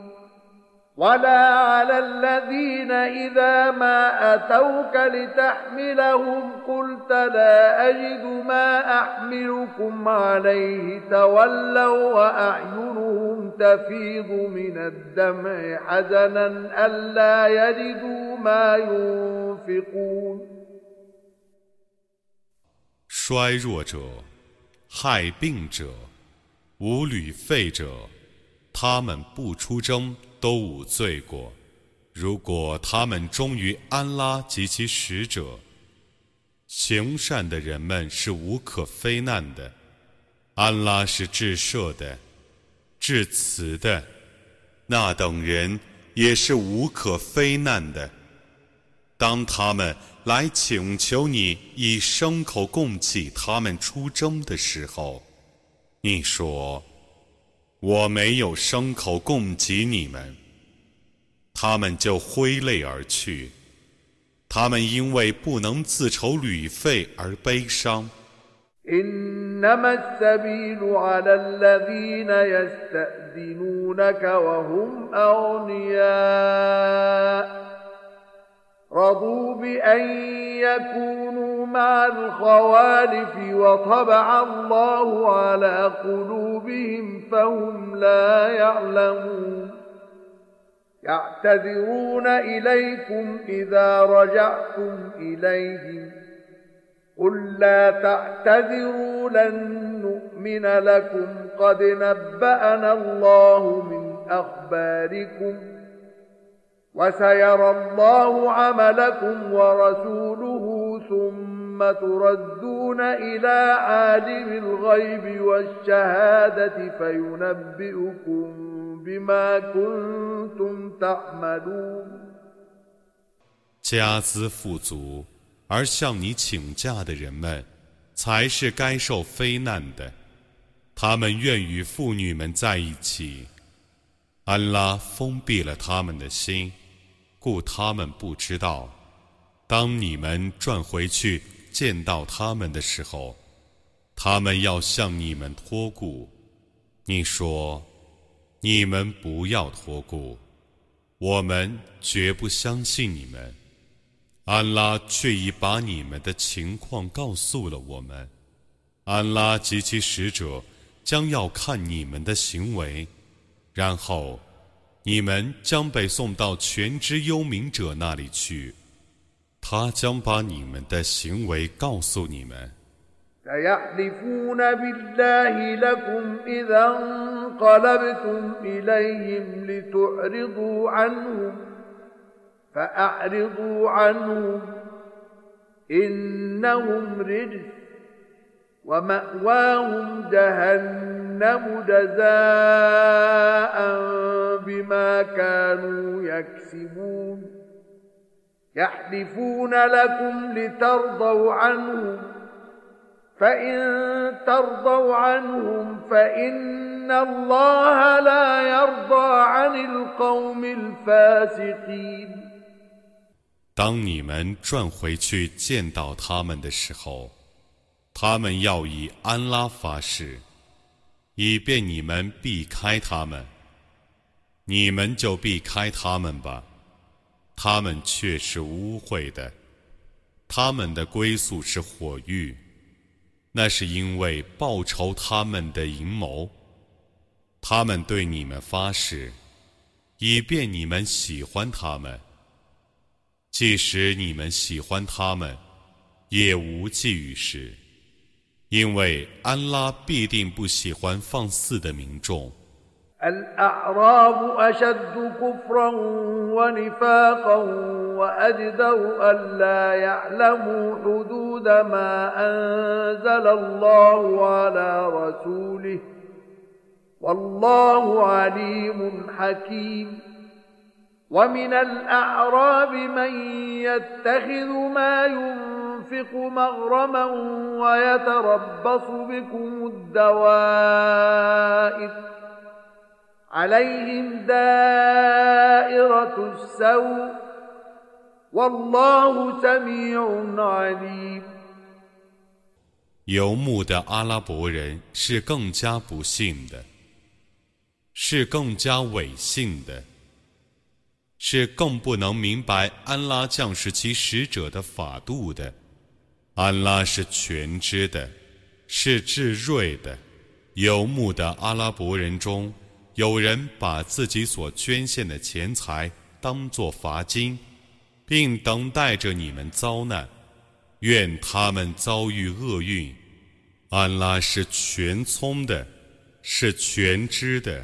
ولا على الذين إذا ما أتوك لتحملهم قلت لا أجد ما أحملكم عليه تولوا وأعينهم تفيض من الدمع حزنا ألا يجدوا ما ينفقون 衰弱者、害病者、无旅费者，他们不出征 都无罪过。如果他们忠于安拉及其使者，行善的人们是无可非难的。安拉是至赦的、至慈的，那等人也是无可非难的。当他们来请求你以牲口供给他们出征的时候，你说。我没有牲口供给你们，他们就挥泪而去。他们因为不能自筹旅费而悲伤。رضوا بأن يكونوا مع الخوالف وطبع الله على قلوبهم فهم لا يعلمون يعتذرون إليكم إذا رجعتم إليهم قل لا تعتذروا لن نؤمن لكم قد نبأنا الله من أخباركم وسيرى الله عملكم ورسوله ثم تردون إلى عالم الغيب والشهادة فينبئكم بما كنتم تعملون 家资富足而向你请假的人们，才是该受非难的。他们愿与妇女们在一起。安拉封闭了他们的心。 故他们不知道，当你们转回去见到他们的时候，他们要向你们托顾。你说：“你们不要托顾，我们绝不相信你们。”安拉却已把你们的情况告诉了我们。安拉及其使者将要看你们的行为，然后。你们将被送到全知幽冥者那里去，他将把你们的行为告诉你们。ومأواهم جهنم جزاء بما كانوا يكسبون يحلفون لكم لترضوا عنهم فإن ترضوا عنهم فإن الله لا يرضى عن القوم الفاسقين 当你们转回去见到他们的时候， 他们要以安拉发誓，以便你们避开他们。你们就避开他们吧，他们却是污秽的，他们的归宿是火狱，那是因为报仇他们的阴谋。他们对你们发誓，以便你们喜欢他们。即使你们喜欢他们，也无济于事。因为安拉必定不喜欢放肆的民众。الأعراب أشد كفرا ونفاقا وأجدر ألا يعلموا حدود ما أنزل الله على رسوله والله عليم حكيم ومن الأعراب من يتخذ ما ينفق مغرما ويتربص بكم الدوائر عليهم دائرة السوء والله سميع عليم 游牧的阿拉伯人是更加不幸的，是更加违信的。是更不能明白安拉降世其使者的法度的。 安拉是全知的，是智睿的。游牧的阿拉伯人中，有人把自己所捐献的钱财当作罚金，并等待着你们遭难。愿他们遭遇厄运。安拉是全聪的，是全知的。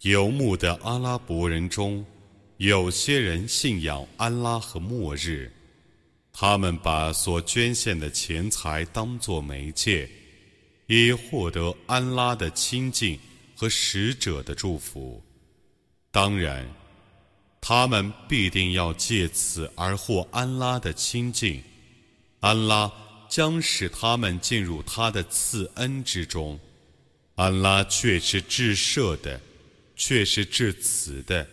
游牧的阿拉伯人中，有些人信仰安拉和末日，他们把所捐献的钱财当作媒介，以获得安拉的亲近和使者的祝福。当然，他们必定要借此而获安拉的亲近。安拉将使他们进入他的赐恩之中。安拉却是至赦的。却是致辞的。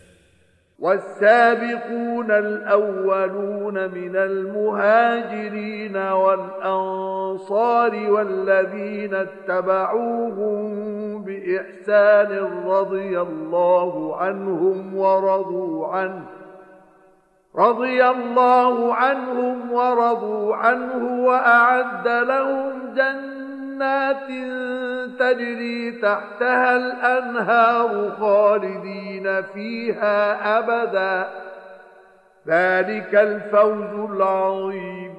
والسابقون الأولون من المهاجرين والأنصار والذين اتبعوهم بإحسان رضي الله عنهم ورضوا عنه رضي الله عنهم ورضوا عنه وأعد لهم جنات جنات تجري تحتها الأنهار خالدين فيها أبدا ذلك الفوز العظيم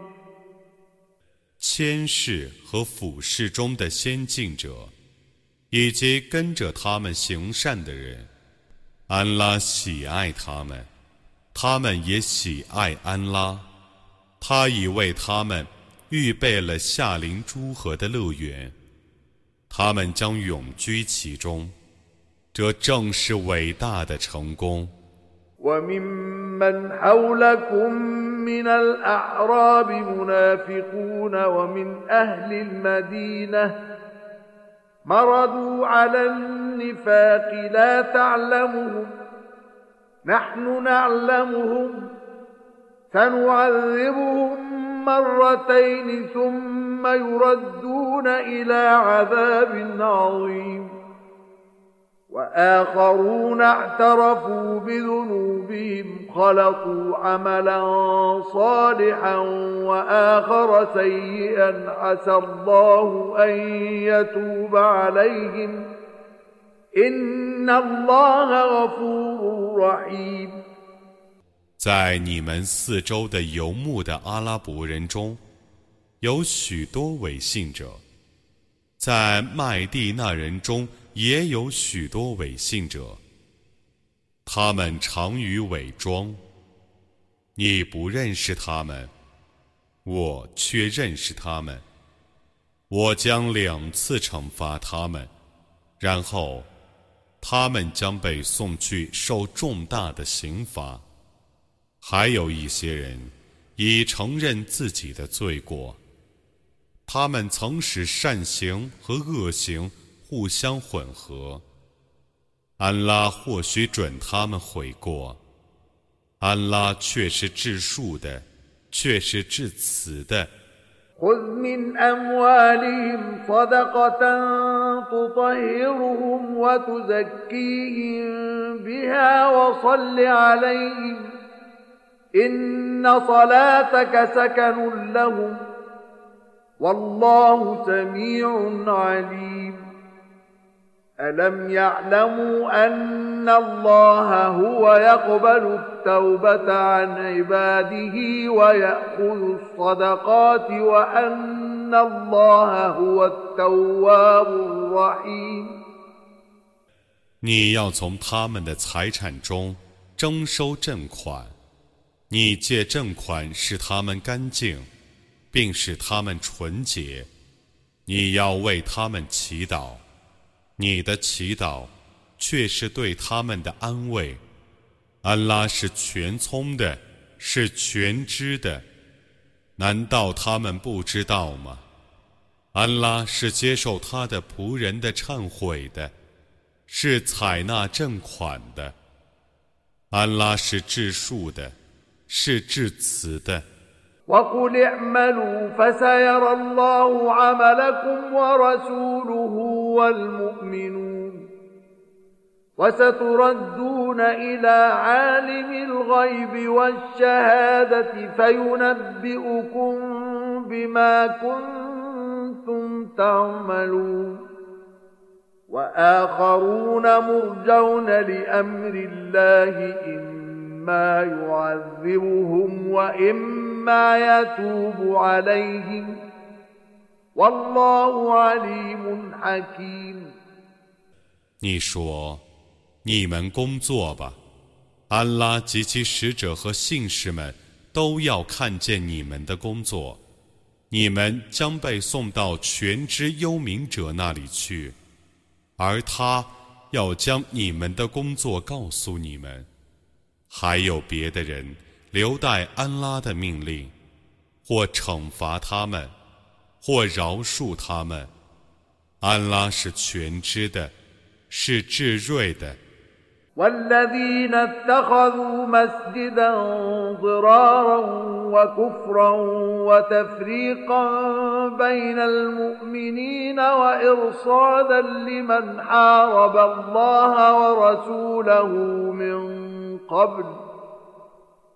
谦士和俯视中的先进者，以及跟着他们行善的人，安拉喜爱他们， 他们也喜爱安拉，他已为他们预备了夏临诸河的乐园，他们将永居其中，这正是伟大的成功。مرتين ثم يردون إلى عذاب عظيم. وآخرون اعترفوا بذنوبهم خلطوا عملا صالحا وآخر سيئا عسى الله أن يتوب عليهم. إن الله غفور 在你们四周的游牧的阿拉伯人中，有许多伪信者；在麦地那人中也有许多伪信者。他们常于伪装。你不认识他们，我却认识他们。我将两次惩罚他们，然后他们将被送去受重大的刑罚。还有一些人已承认自己的罪过，他们曾使善行和恶行互相混合。安拉或许准他们悔过，安拉却是治数的，却是致慈的。خذ من أموالهم صدقة تطهرهم وتزكيهم بها وصل عليهم إن صلاتك سكن لهم والله سميع عليم ألم يعلموا أن الله هو يقبل التوبة عن عباده ويأخذ الصدقات وأن الله هو التواب الرحيم 你要从他们的财产中征收赈款，你借赈款使他们干净，并使他们纯洁。你要为他们祈祷。 你的祈祷却是对他们的安慰。安拉是全聪的，是全知的，难道他们不知道吗？安拉是接受他的仆人的忏悔的，是采纳正款的。安拉是治数的，是致慈的。وقل اعملوا فسيرى الله عملكم ورسوله والمؤمنون وستردون إلى عالم الغيب والشهادة فينبئكم بما كنتم تعملون وآخرون مرجون لأمر الله إما يعذبهم وإما 你说：“你们工作吧，安拉及其使者和信士们都要看见你们的工作。你们将被送到全知幽冥者那里去，而他要将你们的工作告诉你们。还有别的人。” 留待安拉的命令，或惩罚他们，或饶恕他们。安拉是全知的，是至睿的。والذين اتخذوا مسجدا ضرارا وكفرا وتفريقا بين المؤمنين وإرصادا لمن حارب الله ورسوله من قبل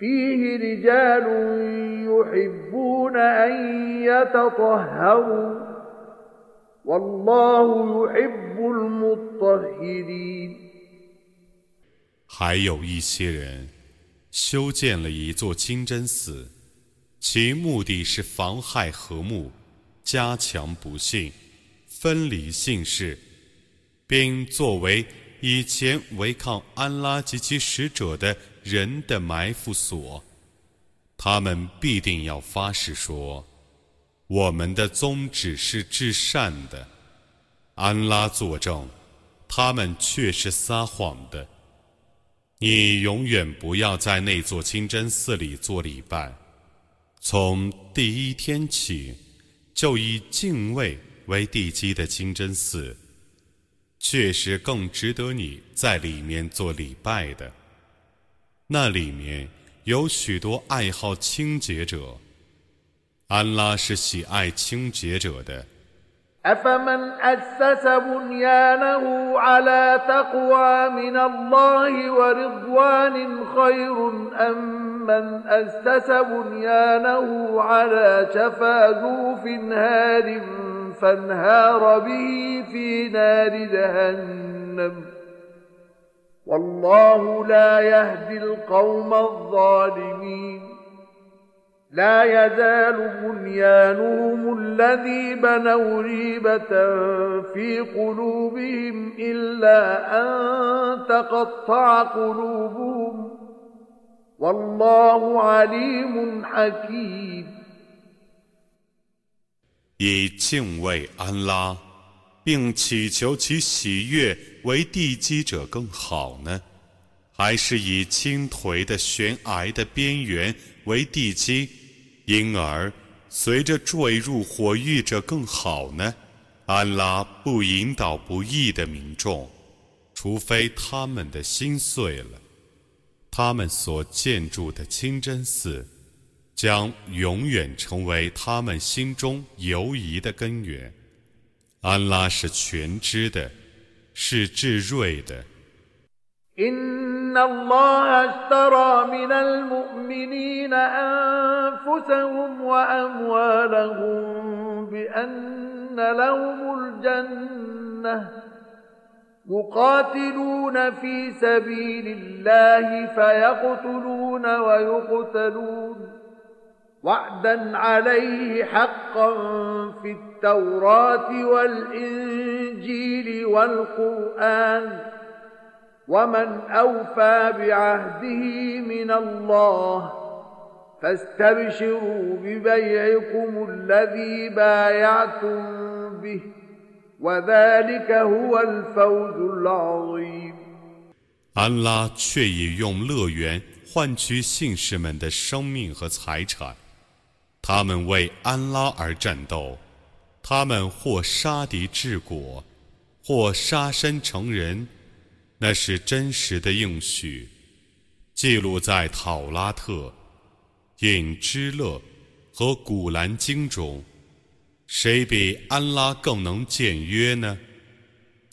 فيه رجال يحبون أن يتطهروا والله يحب المطهرين 还有一些人修建了一座清真寺，其目的是妨害和睦、加强不幸、分离姓氏，并作为以前违抗安拉及其使者的。 人的埋伏所，他们必定要发誓说：“我们的宗旨是至善的。”安拉作证，他们却是撒谎的。你永远不要在那座清真寺里做礼拜，从第一天起就以敬畏为地基的清真寺，确实更值得你在里面做礼拜的。那里面有许多爱好清洁者，安拉是喜爱清洁者的。أفمن أسس بنيانه على تقوى من الله ورضوان خير أم من أسس بنيانه على شفا جوف هار فانهار به في نار جهنم والله لا يهدي القوم الظالمين لا يزال بنيانهم الذي بنوا ريبة في قلوبهم إلا أن تقطع قلوبهم والله عليم حكيم 以敬畏安拉， 并祈求其喜悦。为地基者更好呢，还是以倾颓的悬崖的边缘为地基，因而随着坠入火狱者更好呢？安拉不引导不义的民众，除非他们的心碎了。他们所建筑的清真寺，将永远成为他们心中犹疑的根源。安拉是全知的，是智慧的。إن الله اشترى من المؤمنين أنفسهم وأموالهم بأن لهم الجنة يقاتلون في سبيل الله فيقتلون ويقتلون وعدا عليه حقا في التوراة والإنجيل والقرآن ومن أوفى بعهده من الله فاستبشروا ببيعكم الذي بايعتم به وذلك هو الفوز العظيم 安拉却已用乐园换取信士们的生命和财产， 他们为安拉而战斗，他们或杀敌治国，或杀身成仁。那是真实的应许，记录在《讨拉特》《隐之乐》和《古兰经》中。谁比安拉更能简约呢？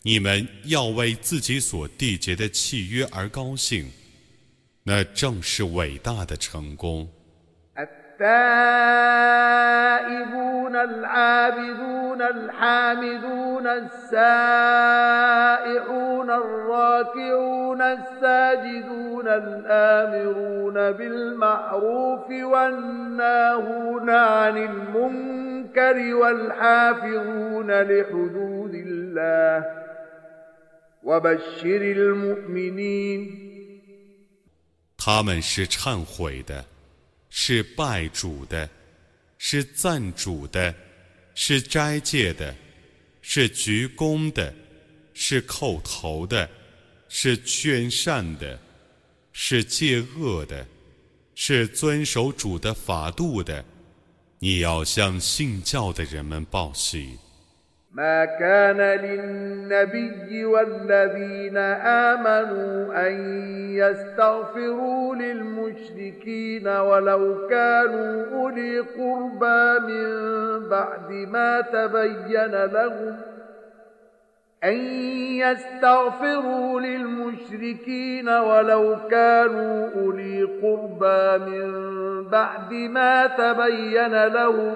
你们要为自己所缔结的契约而高兴，那正是伟大的成功。التائبون العابدون الحامدون السائحون الراكعون الساجدون الآمرون بالمعروف والناهون عن المنكر والحافظون لحدود الله وبشر المؤمنين 他们是忏悔的。 是拜主的，是赞主的，是斋戒的，是鞠躬的，是叩头的，是劝善的，是戒恶的，是遵守主的法度的。你要向信教的人们报喜。ما كان للنبي والذين آمنوا أن يستغفروا للمشركين ولو كانوا أولي قربى من بعد ما تبين لهم أن يستغفروا للمشركين ولو كانوا أولي قربى من بعد ما تبين لهم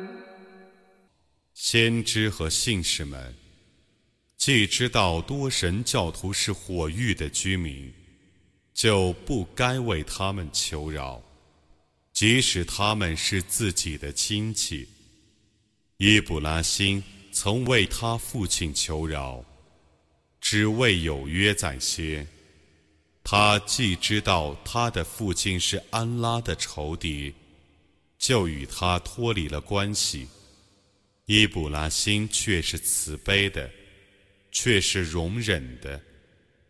先知和信士们，既知道多神教徒是火域的居民，就不该为他们求饶，即使他们是自己的亲戚。伊布拉辛曾为他父亲求饶，只为有约在先。他既知道他的父亲是安拉的仇敌，就与他脱离了关系。伊布拉辛却是慈悲的，却是容忍的。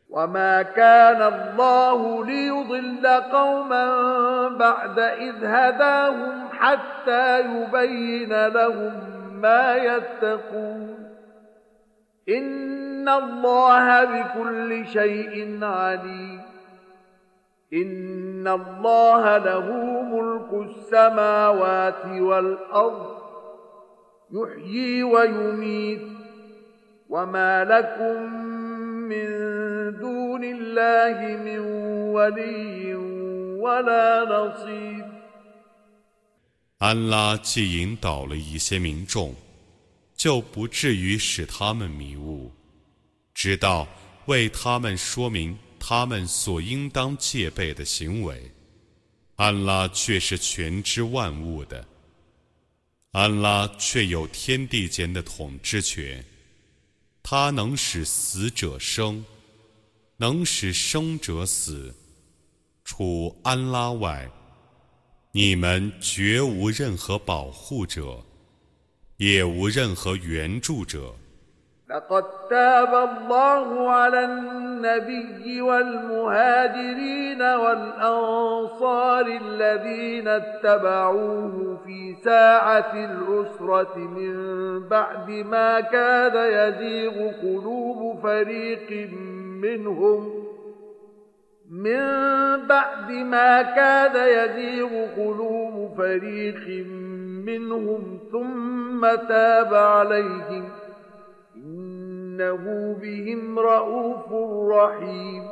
وما كان الله ليضل قوما بعد إذ هداهم حتى يبين لهم ما يتقون إن الله بكل شيء عليم إن الله له ملك السماوات والأرض يحيي ويميت وما لكم من دون الله من ولي ولا نصير 安拉既引导了一些民众，就不至于使他们迷雾，直到为他们说明他们所应当戒备的行为。安拉却是全知万物的。 安拉却有天地间的统治权，他能使死者生，能使生者死。除安拉外，你们绝无任何保护者，也无任何援助者。لقد تاب الله على النبي والمهاجرين والأنصار الذين اتبعوه في ساعة العسرة من بعد ما كاد يزيغ قلوب فريق منهم. من بعد ما كاد يزيغ قلوب فريق منهم ثم تاب عليهم. إنه بهم رءوف رحيم.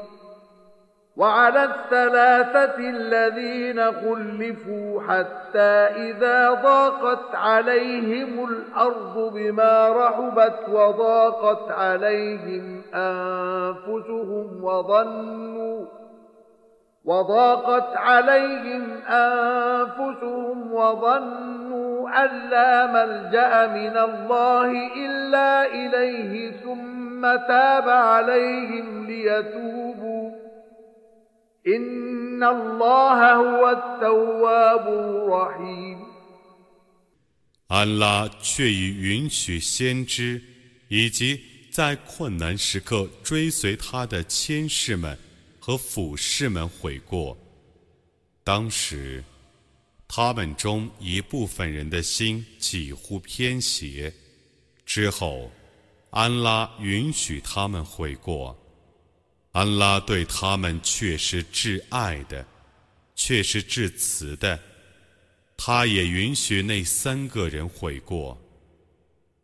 وعلى الثلاثة الذين خلفوا حتى إذا ضاقت عليهم الأرض بما رحبت وضاقت عليهم أنفسهم وظنوا وضاقت عليهم أنفسهم وظنوا أن لا ملجأ من الله إلا إليه ثم تاب عليهم ليتوبوا إن الله هو التواب الرحيم 安拉却已允许先知以及在困难时刻追随他的谦士们 和俯士们悔过，当时，他们中一部分人的心几乎偏斜。之后，安拉允许他们悔过。安拉对他们却是挚爱的，却是至慈的。他也允许那三个人悔过。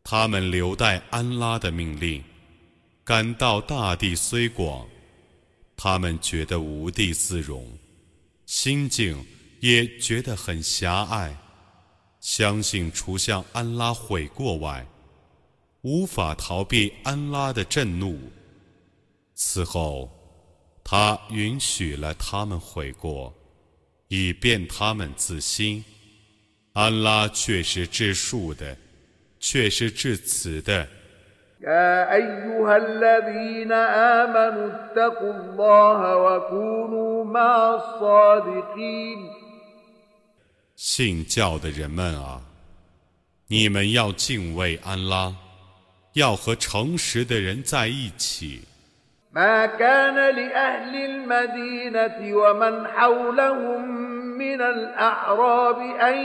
他们留待安拉的命令，感到大地虽广。他们觉得无地自容，心境也觉得很狭隘，相信除向安拉悔过外，无法逃避安拉的震怒。此后，他允许了他们悔过，以便他们自新。安拉却是至树的，却是至此的。يا أيها الذين آمنوا اتقوا الله وكونوا مع الصادقين 信教的人们啊，你们要敬畏安拉，要和诚实的人在一起。ما كان لأهل المدينة ومن حولهم من الأعراب أن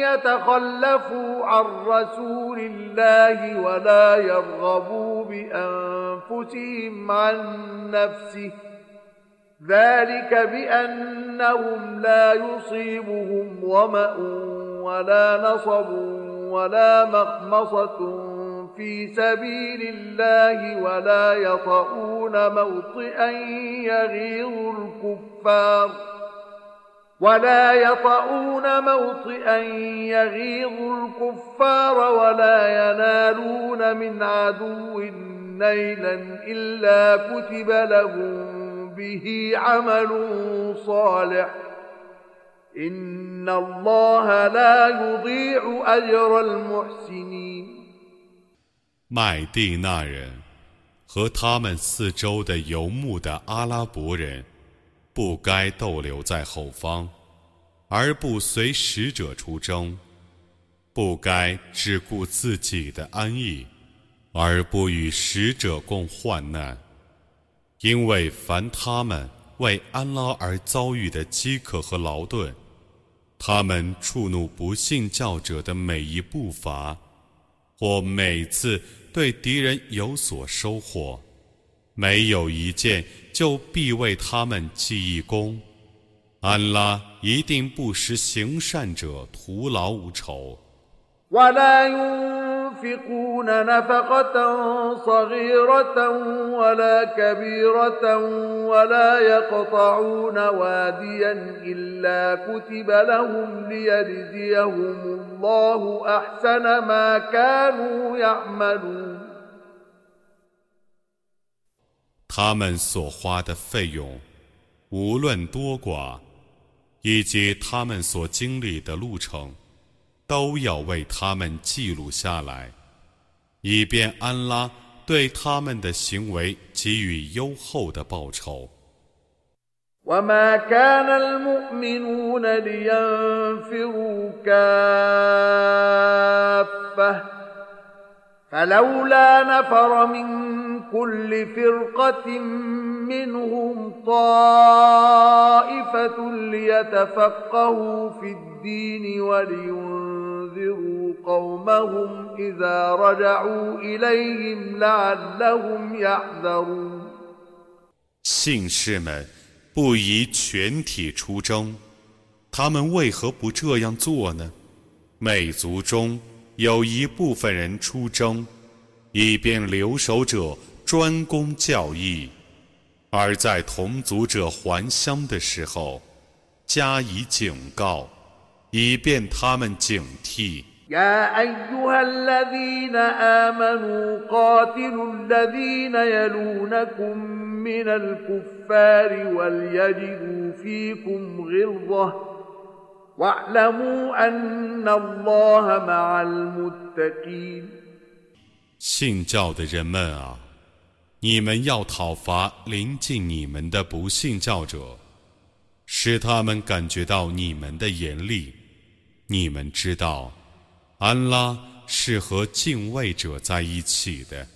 يتخلفوا عن رسول الله ولا يرغبوا بأنفسهم عن نفسه. ذلك بأنهم لا يصيبهم ظمأ ولا نصب ولا مخمصة في سبيل الله ولا يطؤون موطئا يغيظ الكفار. ولا يطؤون موطئا يغيظ الكفار ولا ينالون من عدو نيلا إلا كتب لهم به عمل صالح إن الله لا يضيع أجر المحسنين 麦地那人和他们四周的游牧的阿拉伯人 不该逗留在后方，而不随使者出征；不该只顾自己的安逸，而不与使者共患难。因为凡他们为安拉而遭遇的饥渴和劳顿，他们触怒不信教者的每一步伐，或每次对敌人有所收获。没有一件就必为他们记一功，安拉一定不使行善者徒劳无酬。ولا ينفقون نفقة صغيرة ولا كبيرة ولا يقطعون واديا إلا كتب لهم ليجزيهم الله أحسن ما كانوا يعملون 他们所花的费用，无论多寡，以及他们所经历的路程，都要为他们记录下来，以便安拉对他们的行为给予优厚的报酬。 وما كان المؤمنون لينفروا كافة فلولا نفر من كل فرقة منهم طائفة ليتفقهوا في الدين ولينذروا قومهم إذا رجعوا إليهم لعلهم يحذرون 信士们不宜全体出征，他们为何不这样做呢？美族中 有一部分人出征，以便留守者专攻教义；而在同族者还乡的时候，加以警告，以便他们警惕。يا أيها الذين آمنوا قاتلوا الذين يلونكم من الكفار وليجدوا فيكم غلظة 信教的人们啊，你们要讨伐临近你们的不信教者，使他们感觉到你们的严厉。你们知道。安拉是和敬畏者在一起的。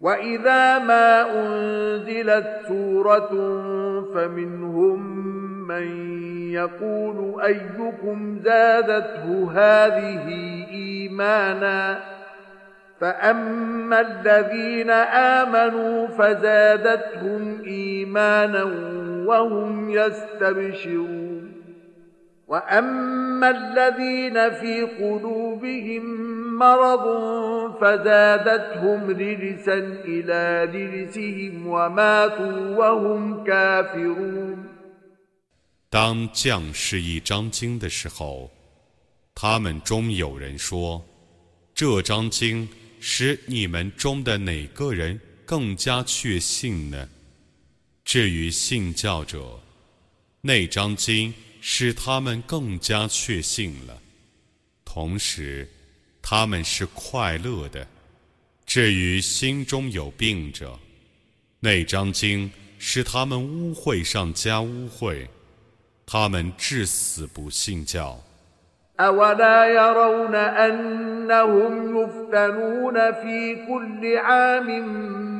واذا ما انزلت سوره فمنهم من يقول ايكم زادته هذه ايمانا فاما الذين امنوا فزادتهم ايمانا وهم يستبشرون واما الذين في قلوبهم مرض فزادتهم رجسا إلى رجسهم وماتوا وهم كافرون 当降世一章经的时候，他们中有人说：“这章经使你们中的哪个人更加确信呢？”至于信教者，那章经。使他们更加确信了，同时， 他们是快乐的。至于心中有病者，那张经使他们污秽上加污秽，他们至死不信教。أولا يرون أنهم يفتنون في كل عام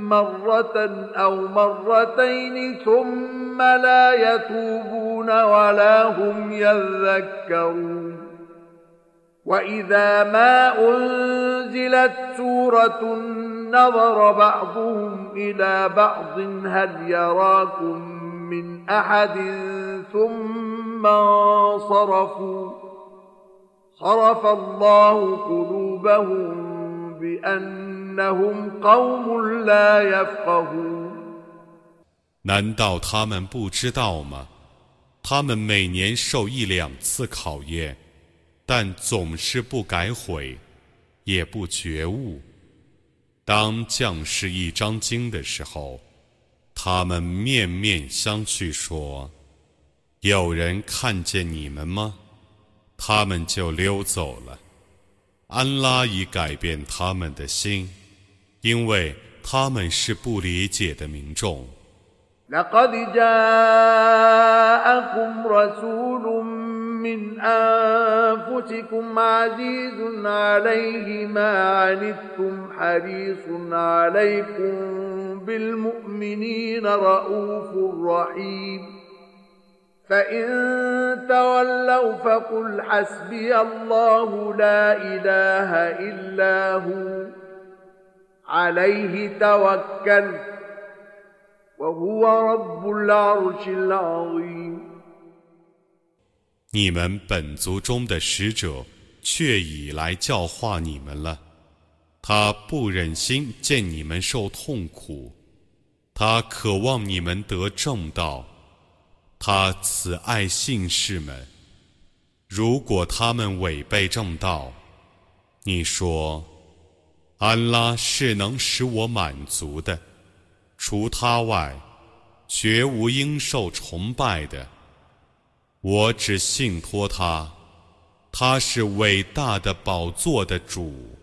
مرة أو مرتين ثم لا يتوبون ولا هم يذكرون وإذا ما أنزلت سورة نظر بعضهم إلى بعض هل يراكم من أحد ثم انصرفوا صرف الله قلوبهم بأنهم قوم لا يفقهون 难道他们不知道吗？他们每年受一两次考验， 但总是不改悔，也不觉悟。当降世一章经的时候，他们面面相觑，说：“有人看见你们吗？”他们就溜走了。安拉已改变他们的心，因为他们是不理解的民众。من أنفسكم عزيز عليه ما عنتم حريص عليكم بالمؤمنين رؤوف رحيم. فإن تولوا فقل حسبي الله لا إله إلا هو عليه توكل وهو رب العرش العظيم. 你们本族中的使者却已来教化你们了。他不忍心见你们受痛苦，他渴望你们得正道。他慈爱信士们，如果他们违背正道，你说，安拉是能使我满足的，除他外，绝无应受崇拜的。我只信托他，他是伟大的宝座的主。